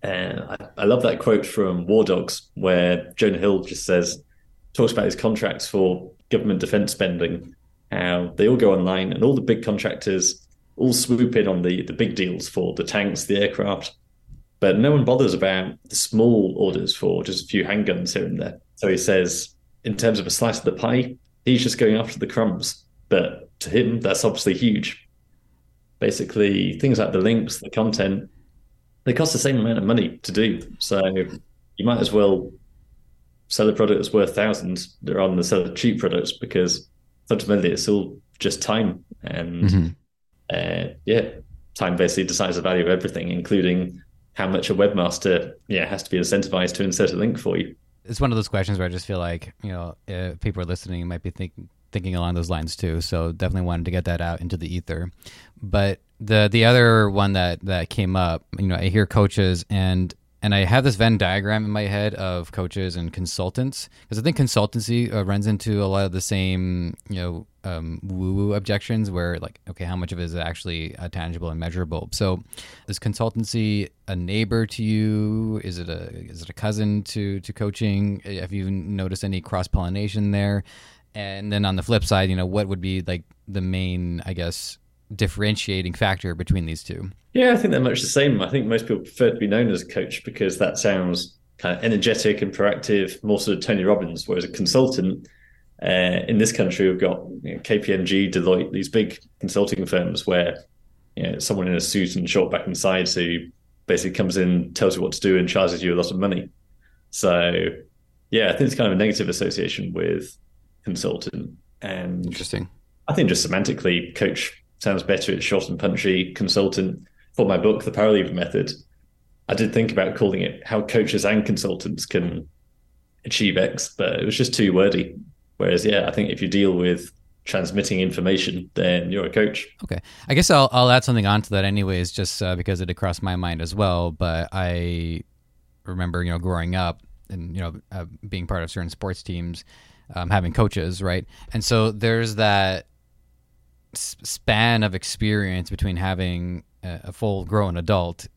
And I, I love that quote from War Dogs where Jonah Hill just says talks about his contracts for government defense spending, how they all go online and all the big contractors all swoop in on the, the big deals for the tanks, the aircraft, but no one bothers about the small orders for just a few handguns here and there. So he says, in terms of a slice of the pie, he's just going after the crumbs. But to him, that's obviously huge. Basically, things like the links, the content, they cost the same amount of money to do. So you might as well sell a product that's worth thousands rather than sell cheap products because fundamentally it's all just time. And mm-hmm. uh, yeah time basically decides the value of everything including how much a webmaster yeah has to be incentivized to insert a link for you. It's one of those questions where i just feel like you know if people are listening might be thinking thinking along those lines too. So definitely wanted to get that out into the ether. But the the other one that that came up you know i hear coaches and and I have this Venn diagram in my head of coaches and consultants because I think consultancy uh, runs into a lot of the same, you know, um, woo-woo objections where like, okay, how much of it is actually uh, tangible and measurable? So, is consultancy a neighbor to you? Is it a is it a cousin to to coaching? Have you noticed any cross pollination there? And then on the flip side, you know, what would be like the main, I guess, differentiating factor between these two? Yeah, I think they're much the same. I think most people prefer to be known as a coach because that sounds kind of energetic and proactive, more sort of Tony Robbins. Whereas a consultant uh, in this country, we've got you know, KPMG, Deloitte, these big consulting firms where you know, someone in a suit and short back and sides who basically comes in, tells you what to do, and charges you a lot of money. So, yeah, I think it's kind of a negative association with consultant. And interesting. I think just semantically, coach sounds better. It's short and punchy. Consultant for my book, The Power Lever Method, I did think about calling it How Coaches and Consultants Can Achieve X, but it was just too wordy. Whereas, yeah, I think if you deal with transmitting information, then you're a coach. Okay. I guess I'll, I'll add something onto that anyways, just uh, because it had crossed my mind as well. But I remember, you know, growing up and, you know, uh, being part of certain sports teams, um, having coaches, right? And so there's that span of experience between having a full grown adult,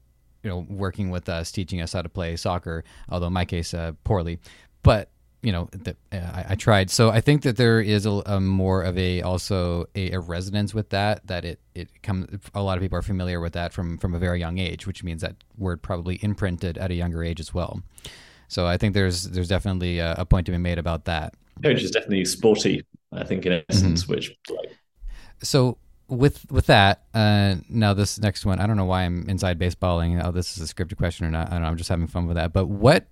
you know, working with us, teaching us how to play soccer, although in my case, uh, poorly. But you know, the, uh, I, I, tried. So I think that there is a, a more of a also a, a, resonance with that. That it it comes. A lot of people are familiar with that from from a very young age, which means that word probably imprinted at a younger age as well. So I think there's there's definitely a, a point to be made about that. Coach is definitely sporty. I think in essence, mm-hmm. which like. So with with that, uh, now this next one, I don't know why I'm inside baseballing. Oh, this is a scripted question or not. I don't know. I'm just having fun with that. But what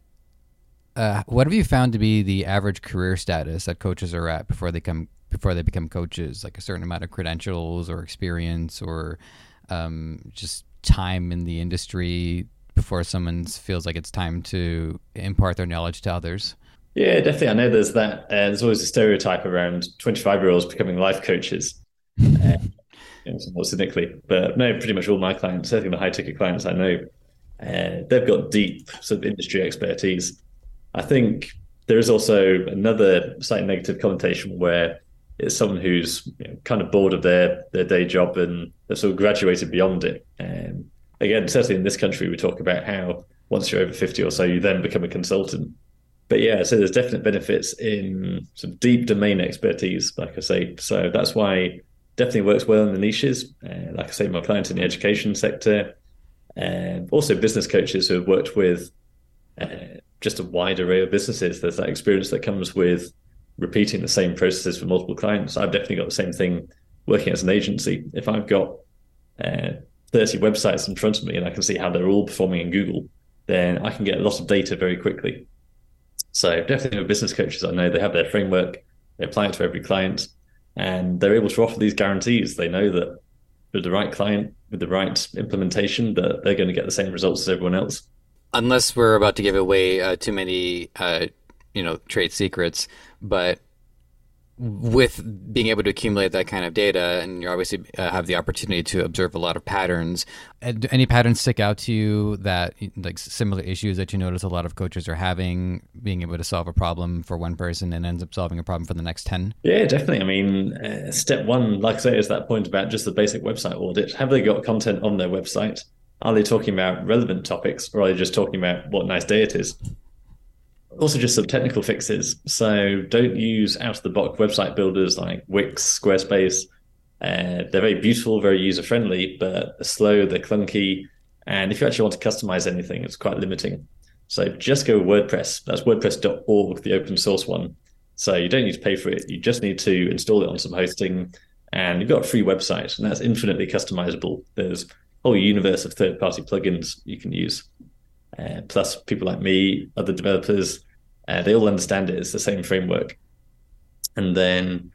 uh, what have you found to be the average career status that coaches are at before they come before they become coaches? Like a certain amount of credentials or experience or um, just time in the industry before someone feels like it's time to impart their knowledge to others. Yeah, definitely. I know there's that. Uh, there's always a stereotype around 25 year olds becoming life coaches. <laughs> somewhat cynically. But no, pretty much all my clients, certainly the high ticket clients I know, uh, they've got deep sort of industry expertise. I think there is also another slightly negative connotation where it's someone who's you know, kind of bored of their their day job and they've sort of graduated beyond it. And again, certainly in this country, we talk about how once you're over 50 or so, you then become a consultant. But yeah, so there's definite benefits in some deep domain expertise, like I say. So that's why definitely works well in the niches. Uh, like I say, my clients in the education sector, and also business coaches who have worked with uh, just a wide array of businesses. There's that experience that comes with repeating the same processes for multiple clients. I've definitely got the same thing working as an agency. If I've got uh, 30 websites in front of me and I can see how they're all performing in Google, then I can get a lot of data very quickly. So definitely with business coaches, I know they have their framework, they apply it to every client, and they're able to offer these guarantees. They know that with the right client, with the right implementation, that they're going to get the same results as everyone else. Unless we're about to give away uh, too many, uh, you know, trade secrets, but with being able to accumulate that kind of data and you obviously uh, have the opportunity to observe a lot of patterns. Any patterns stick out to you that like similar issues that you notice a lot of coaches are having being able to solve a problem for one person and ends up solving a problem for the next 10 yeah definitely. I mean uh, step one like i say is that point about just the basic website audit. Have they got content on their website? Are they talking about relevant topics or are they just talking about what nice day it is also just some technical fixes. So don't use out of the box website builders like Wix, Squarespace. Uh, they're very beautiful, very user friendly, but they're slow, they're clunky. And if you actually want to customize anything, it's quite limiting. So just go WordPress. That's WordPress.org, the open source one. So you don't need to pay for it. You just need to install it on some hosting, and you've got a free website, and that's infinitely customizable. There's a whole universe of third party plugins you can use. Uh, plus, people like me, other developers, uh, they all understand it. It's the same framework. And then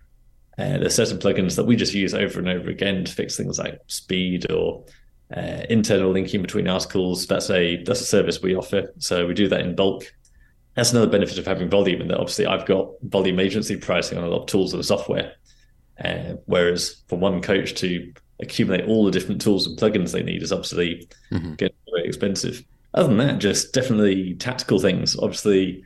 uh, there's certain plugins that we just use over and over again to fix things like speed or uh, internal linking between articles. That's a that's a service we offer. So we do that in bulk. That's another benefit of having volume, and that obviously I've got volume agency pricing on a lot of tools and software. Uh, whereas for one coach to accumulate all the different tools and plugins they need is obviously mm-hmm. getting very expensive other than that, just definitely tactical things. Obviously,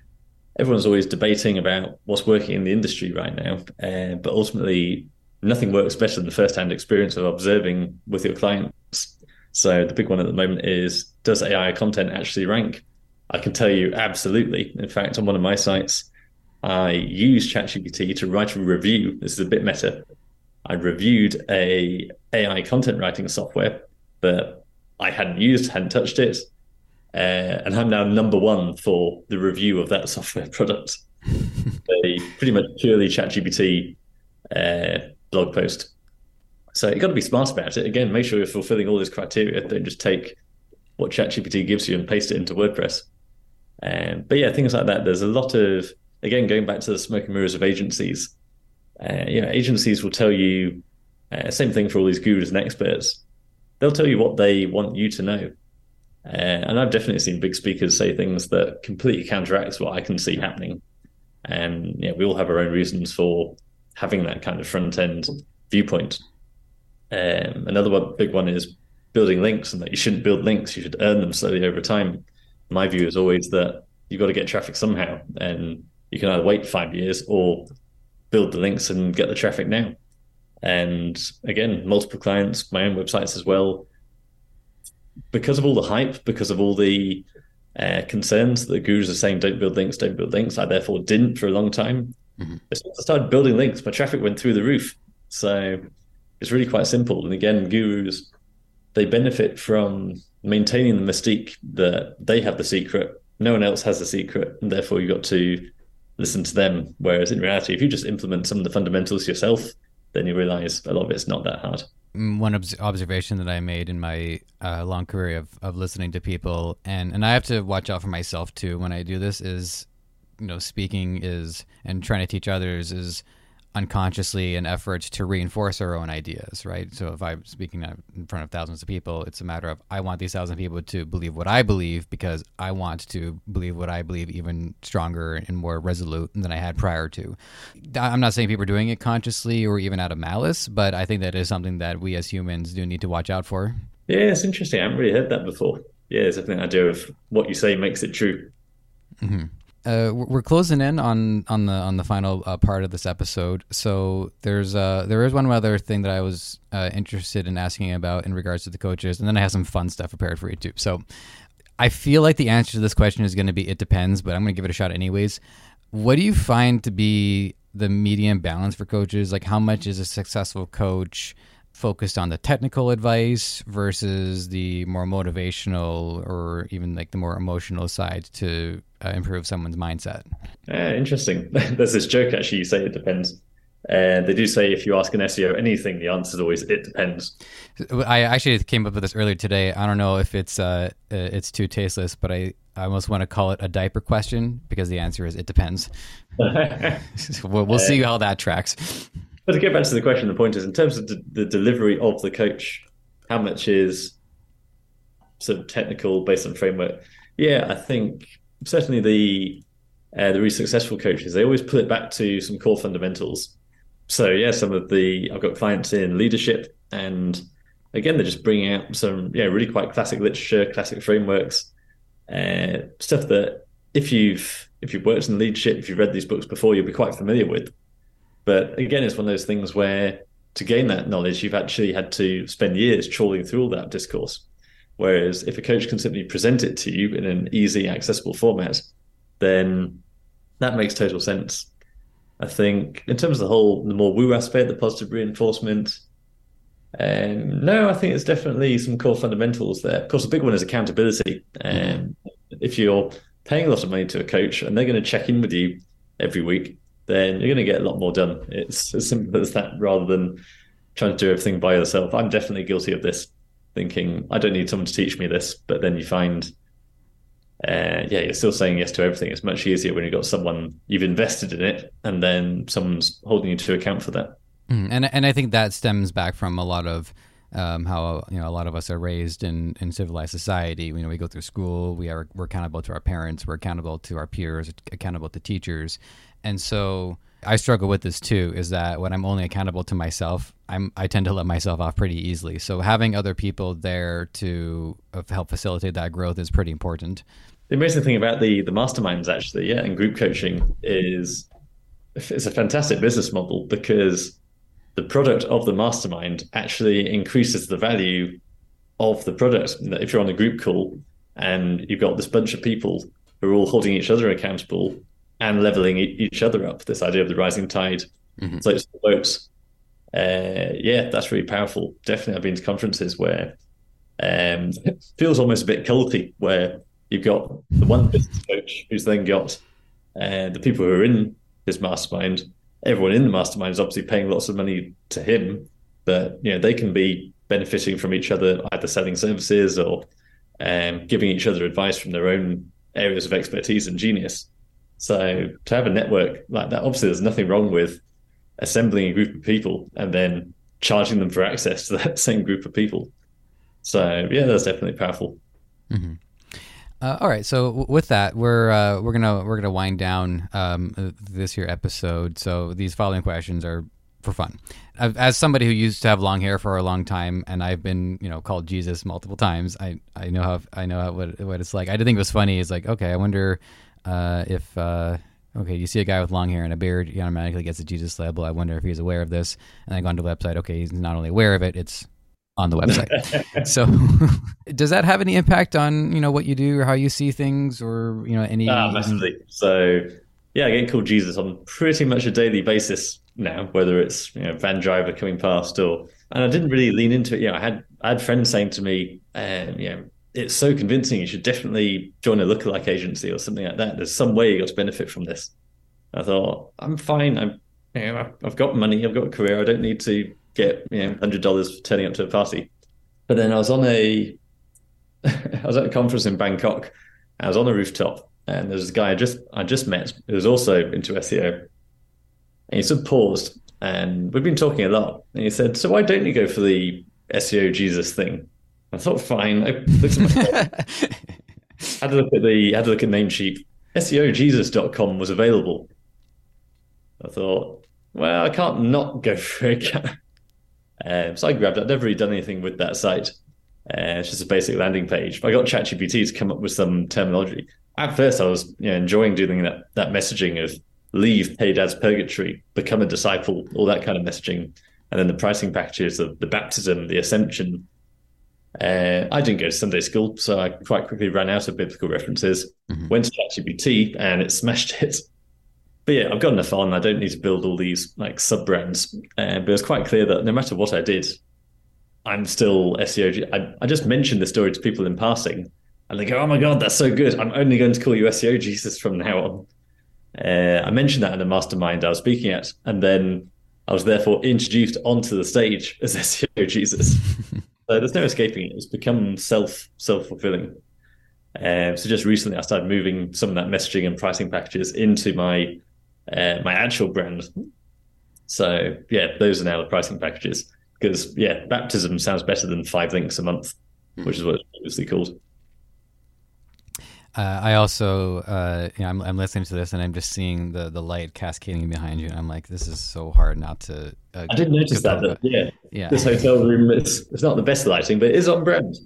everyone's always debating about what's working in the industry right now, uh, but ultimately, nothing works better than the first-hand experience of observing with your clients. So the big one at the moment is: Does AI content actually rank? I can tell you absolutely. In fact, on one of my sites, I used ChatGPT to write a review. This is a bit meta. I reviewed a AI content writing software that I hadn't used, hadn't touched it, uh, and I'm now number one for the review of that software <laughs> product. a pretty much purely ChatGPT uh, blog post. So you've got to be smart about it. Again, make sure you're fulfilling all these criteria. Don't just take what ChatGPT gives you and paste it into WordPress. Um, but yeah, things like that. There's a lot of again going back to the smoke and mirrors of agencies. Uh, you know, agencies will tell you uh, same thing for all these gurus and experts. They'll tell you what they want you to know. Uh, and I've definitely seen big speakers say things that completely counteracts what I can see happening. And yeah, we all have our own reasons for having that kind of front end viewpoint. Um, another one, big one is building links, and that you shouldn't build links; you should earn them slowly over time. My view is always that you've got to get traffic somehow, and you can either wait five years or build the links and get the traffic now. And again, multiple clients, my own websites as well because of all the hype, because of all the uh, concerns that the gurus are saying, don't build links, don't build links. I therefore didn't for a long time. Mm-hmm. I started building links, my traffic went through the roof. So it's really quite simple. And again, gurus, they benefit from maintaining the mystique that they have the secret. No one else has the secret. And therefore, you've got to listen to them. Whereas in reality, if you just implement some of the fundamentals yourself, then you realize a lot of it's not that hard. One observation that I made in my uh, long career of, of listening to people, and, and I have to watch out for myself too when I do this, is, you know, speaking is, and trying to teach others is unconsciously an effort to reinforce our own ideas, right? So if I'm speaking in front of thousands of people, it's a matter of I want these thousand people to believe what I believe because I want to believe what I believe even stronger and more resolute than I had prior to. I'm not saying people are doing it consciously or even out of malice, but I think that is something that we as humans do need to watch out for. Yeah, it's interesting. I haven't really heard that before. Yeah, it's definitely an idea of what you say makes it true. Mm-hmm. Uh, we're closing in on on the on the final uh, part of this episode. So there's uh, there is one other thing that I was uh, interested in asking about in regards to the coaches, and then I have some fun stuff prepared for you too. So I feel like the answer to this question is going to be it depends, but I'm going to give it a shot anyways. What do you find to be the medium balance for coaches? Like, how much is a successful coach? Focused on the technical advice versus the more motivational or even like the more emotional side to uh, improve someone's mindset? Yeah, interesting. <laughs> There's this joke actually. You say it depends. And they do say if you ask an SEO anything, the answer is always it depends. I actually came up with this earlier today. I don't know if it's uh, uh it's too tasteless, but I, I almost want to call it a diaper question because the answer is it depends. <laughs> <laughs> we'll, we'll see how that tracks. But to get back to the question, the point is in terms of the, the delivery of the coach, how much is sort of technical based on framework? Yeah, I think certainly the uh, the really successful coaches they always put it back to some core fundamentals. So yeah, some of the I've got clients in leadership, and again they're just bringing out some yeah really quite classic literature, classic frameworks, uh, stuff that if you've if you've worked in leadership, if you've read these books before, you'll be quite familiar with. But again, it's one of those things where to gain that knowledge, you've actually had to spend years trawling through all that discourse. Whereas if a coach can simply present it to you in an easy, accessible format, then that makes total sense. I think in terms of the whole, the more woo aspect, the positive reinforcement, um, no, I think it's definitely some core fundamentals there. Of course, the big one is accountability. Um, if you're paying a lot of money to a coach and they're going to check in with you every week, then you're going to get a lot more done. It's as simple as that rather than trying to do everything by yourself. I'm definitely guilty of this, thinking I don't need someone to teach me this, but then you find, uh, yeah, you're still saying yes to everything. It's much easier when you've got someone you've invested in it, and then someone's holding you to account for that. Mm, and and I think that stems back from a lot of um, how you know a lot of us are raised in, in civilized society. You know, we go through school. We are we're accountable to our parents. We're accountable to our peers. Accountable to teachers. And so I struggle with this too. Is that when I'm only accountable to myself, I'm I tend to let myself off pretty easily. So having other people there to help facilitate that growth is pretty important. The amazing thing about the the masterminds actually, yeah, and group coaching is it's a fantastic business model because the product of the mastermind actually increases the value of the product. If you're on a group call and you've got this bunch of people who are all holding each other accountable and leveling each other up, this idea of the rising tide mm-hmm. floats the boats. Uh, yeah, that's really powerful. Definitely, I've been to conferences where um, it <laughs> feels almost a bit culty, where you've got the one business coach who's then got uh, the people who are in his mastermind everyone in the mastermind is obviously paying lots of money to him, but you know they can be benefiting from each other, either selling services or um, giving each other advice from their own areas of expertise and genius. So to have a network like that, obviously, there's nothing wrong with assembling a group of people and then charging them for access to that <laughs> same group of people. So yeah, that's definitely powerful. Mm-hmm. Uh, all right, so w- with that, we're uh, we're gonna we're gonna wind down um, this year episode. So these following questions are for fun. As somebody who used to have long hair for a long time, and I've been you know called Jesus multiple times, I, I know how I know how, what what it's like. I did think it was funny. It's like okay, I wonder uh, if uh, okay, you see a guy with long hair and a beard, he automatically gets a Jesus label. I wonder if he's aware of this. And I go onto the website. Okay, he's not only aware of it, it's on the website. <laughs> so, <laughs> does that have any impact on you know what you do or how you see things, or you know any? Ah, massively. So, yeah, I get called Jesus on pretty much a daily basis now, whether it's you know van driver coming past or, and I didn't really lean into it. You know, I had I had friends saying to me, um, you know, it's so convincing. You should definitely join a lookalike agency or something like that. There's some way you got to benefit from this. I thought I'm fine. I'm you know, I've got money. I've got a career. I don't need to get you know hundred dollars for turning up to a party. But then I was on a <laughs> I was at a conference in Bangkok. I was on a rooftop, and there's a guy I just I just met who was also into SEO. And he sort of paused, and we've been talking a lot. And he said, "So why don't you go for the SEO Jesus thing?" I thought, "Fine." I looked at my <laughs> had to look at the had to look at Namecheap. SEOJesus.com was available. I thought, well, I can't not go for it. Um, so I grabbed it. I've never really done anything with that site. Uh, it's just a basic landing page. But I got ChatGPT to come up with some terminology. at first I was you know, enjoying doing that that messaging of leave pay dad's purgatory, become a disciple, all that kind of messaging, and then the pricing packages of the baptism, the ascension. Uh, I didn't go to Sunday school, so I quite quickly ran out of biblical references. Mm-hmm. Went to ChatGPT and it smashed it. But yeah, I've got enough on. I don't need to build all these like sub brands. Uh, but it's quite clear that no matter what I did, I'm still SEO. I, I just mentioned the story to people in passing, and they go, "Oh my god, that's so good! I'm only going to call you SEO Jesus from now on." Uh, I mentioned that in the mastermind I was speaking at, and then I was therefore introduced onto the stage as <laughs> SEO Jesus. <laughs> so there's no escaping it. It's become self self fulfilling. Um, so just recently, I started moving some of that messaging and pricing packages into my uh, my actual brand. So yeah, those are now the pricing packages because yeah, baptism sounds better than five links a month, mm. which is what it's previously called. Uh, I also, uh, you know, I'm, I'm, listening to this and I'm just seeing the, the light cascading behind you, and I'm like, this is so hard not to. Uh, I didn't notice that. But, yeah, yeah. This hotel room is it's not the best lighting, but it is on brand.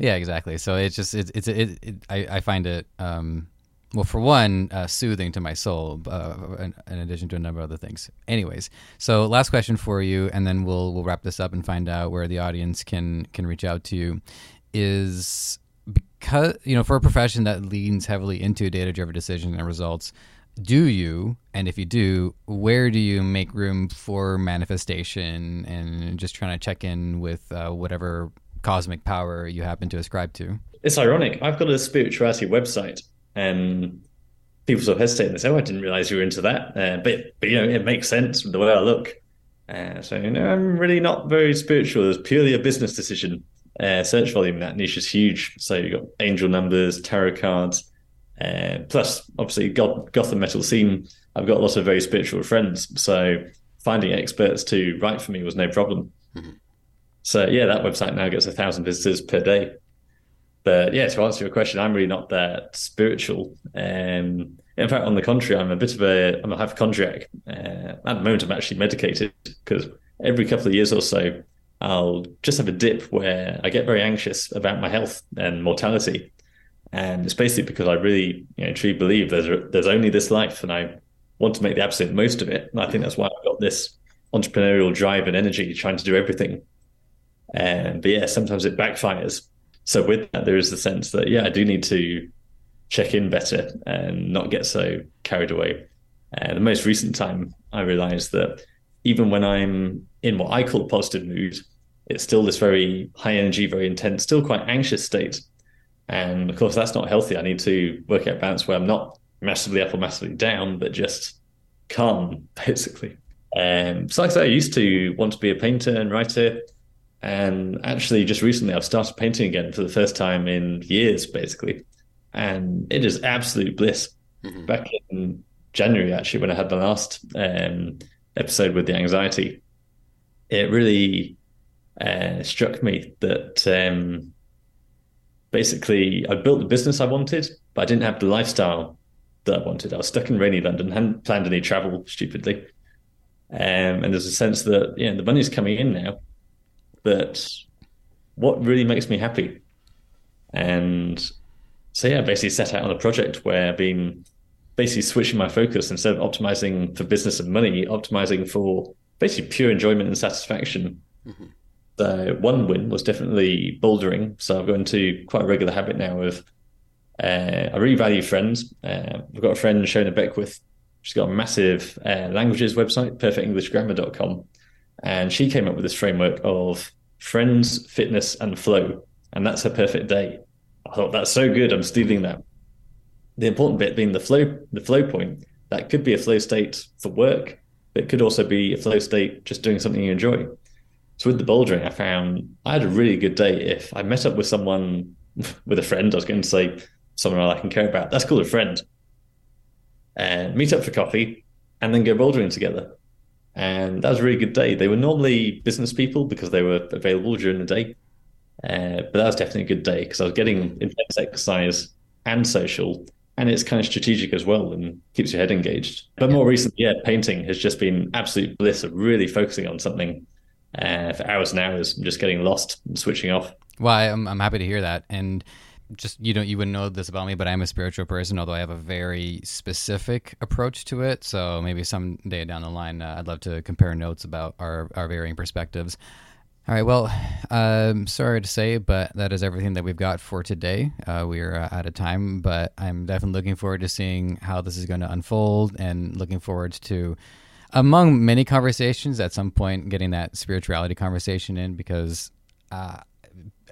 Yeah, exactly. So it's just it, it's it, it, I, I find it um, well for one uh, soothing to my soul, uh, in, in, addition to a number of other things. Anyways, so last question for you, and then we'll we'll wrap this up and find out where the audience can can reach out to you. Is you know for a profession that leans heavily into data driven decisions and results do you and if you do where do you make room for manifestation and just trying to check in with uh, whatever cosmic power you happen to ascribe to? It's ironic. I've got a spirituality website and people sort of hesitate and they say oh i didn't realize you were into that uh, but but you know it makes sense from the way i look. Uh, so you know i'm really not very spiritual. It's purely a business decision uh, search volume in that niche is huge. So you've got angel numbers, tarot cards, uh, plus obviously got Gotham Metal Scene. I've got a lot of very spiritual friends, so finding experts to write for me was no problem. Mm-hmm. So yeah, that website now gets a thousand visitors per day. But yeah, to answer your question, I'm really not that spiritual. Um, in fact, on the contrary, I'm a bit of a I'm a hypochondriac. Uh, at the moment, I'm actually medicated because every couple of years or so, I'll just have a dip where I get very anxious about my health and mortality. And it's basically because I really, you know, truly believe there's there's only this life, and I want to make the absolute most of it. And I think that's why I've got this entrepreneurial drive and energy, trying to do everything. And but yeah, sometimes it backfires. So with that, there is the sense that yeah, I do need to check in better and not get so carried away. And the most recent time, I realized that even when I'm in what I call a positive mood, it's still this very high energy, very intense, still quite anxious state. And of course, that's not healthy. I need to work out balance where I'm not massively up or massively down, but just calm, <laughs> basically. Um, so, like I say, I used to want to be a painter and writer. And actually, just recently, I've started painting again for the first time in years, basically. And it is absolute bliss. Mm-hmm. Back in January, actually, when I had my last um, episode with the anxiety, it really uh, struck me that um, basically I built the business I wanted, but I didn't have the lifestyle that I wanted. I was stuck in rainy London, hadn't planned any travel stupidly. Um, and there's a sense that yeah, the money's coming in now, but what really makes me happy? And so yeah, I basically set out on a project where I've been basically switching my focus instead of optimizing for business and money, optimizing for basically pure enjoyment and satisfaction. Mm-hmm. The one win was definitely bouldering. So I've got into quite a regular habit now of uh, I really value friends. Uh, I've got a friend, Seonaid Beckwith. She's got a massive uh, languages website, perfectenglishgrammar.com. And she came up with this framework of friends, fitness, and flow. And that's her perfect day. I thought that's so good. I'm stealing that. The important bit being the flow, the flow point. That could be a flow state for work it could also be a flow state, just doing something you enjoy. So with the bouldering, I found I had a really good day if I met up with someone, <laughs> with a friend. I was going to say someone I and care about. That's called a friend. And meet up for coffee, and then go bouldering together. And that was a really good day. They were normally business people because they were available during the day. Uh, but that was definitely a good day because I was getting intense exercise and social and it's kind of strategic as well and keeps your head engaged. But more recently, yeah, painting has just been absolute bliss of really focusing on something uh, for hours and hours and just getting lost and switching off. Well, I'm, I'm happy to hear that. And just you don't you wouldn't know this about me, but I'm a spiritual person, although I have a very specific approach to it. So maybe someday down the line, uh, I'd love to compare notes about our our varying perspectives. All right. Well, um, sorry to say, but that is everything that we've got for today. Uh, we are uh, out of time, but I'm definitely looking forward to seeing how this is going to unfold and looking forward to, among many conversations, at some point getting that spirituality conversation in because uh,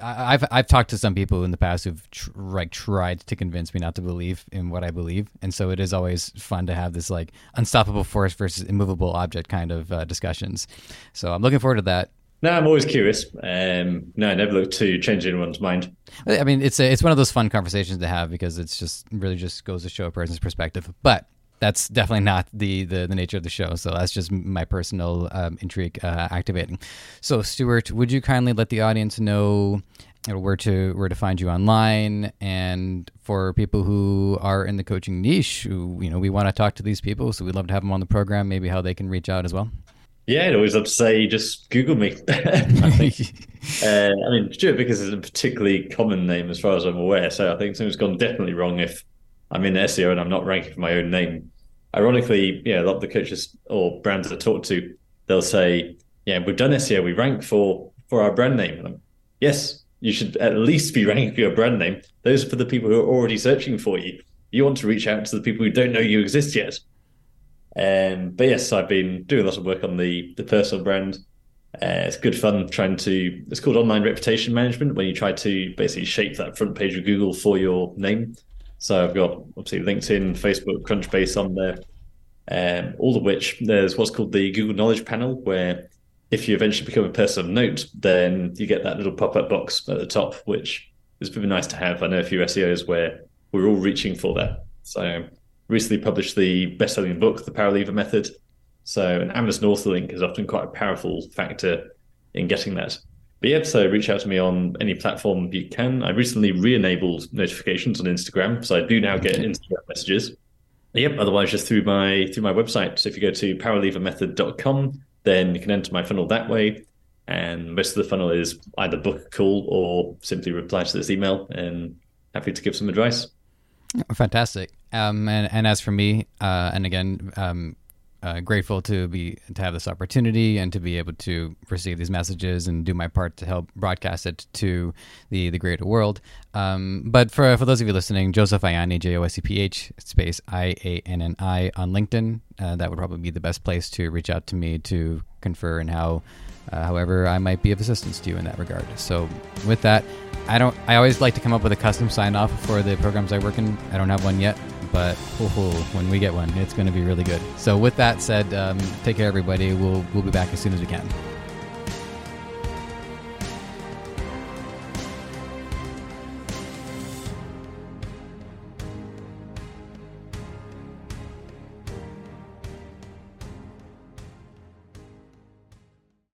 I've I've talked to some people in the past who've tr- like tried to convince me not to believe in what I believe, and so it is always fun to have this like unstoppable force versus immovable object kind of uh, discussions. So I'm looking forward to that. No, I'm always curious. Um, no, I never look to change anyone's mind. I mean, it's a, it's one of those fun conversations to have because it's just really just goes to show a person's perspective. But that's definitely not the, the, the nature of the show. So that's just my personal um, intrigue uh, activating. So, Stewart, would you kindly let the audience know where to where to find you online and for people who are in the coaching niche who you know we want to talk to these people so we'd love to have them on the program maybe how they can reach out as well yeah, I'd always love to say just Google me. <laughs> I think, <laughs> uh, I mean, Stewart Vickers is a particularly common name as far as I'm aware. So I think something's gone definitely wrong if I'm in SEO and I'm not ranking for my own name. Ironically, yeah, a lot of the coaches or brands I talk to, they'll say, "Yeah, we've done SEO. We rank for for our brand name." And yes, you should at least be <laughs> ranking for your brand name. Those are for the people who are already searching for you. You want to reach out to the people who don't know you exist yet. Um, but yes, I've been doing a lot of work on the the personal brand. Uh, it's good fun trying to. It's called online reputation management when you try to basically shape that front page of Google for your name. So I've got obviously LinkedIn, Facebook, Crunchbase on there, um, all of which there's what's called the Google Knowledge Panel, where if you eventually become a person of note, then you get that little pop up box at the top, which is pretty nice to have. I know a few SEOs where we're all reaching for that. So recently published the best-selling book, The Power Lever Method. So an Amazon author link is often quite a powerful factor in getting that. But yeah, so reach out to me on any platform you can. I recently re-enabled notifications on Instagram, so I do now get Instagram messages. Yep, otherwise just through my through my website. So if you go to powerlevermethod.com, then you can enter my funnel that way. And most of the funnel is either book a call or simply reply to this email and happy to give some advice. Fantastic. Um, and, and as for me, uh, and again, um, uh, grateful to be to have this opportunity and to be able to receive these messages and do my part to help broadcast it to the the greater world. Um, but for for those of you listening, Joseph Ianni, J O S E P H space I A N N I on LinkedIn. Uh, that would probably be the best place to reach out to me to confer and how, uh, however, I might be of assistance to you in that regard. So with that. I don't. I always like to come up with a custom sign off for the programs I work in. I don't have one yet, but when we get one, it's going to be really good. So with that said, um, take care, everybody. We'll we'll be back as soon as we can.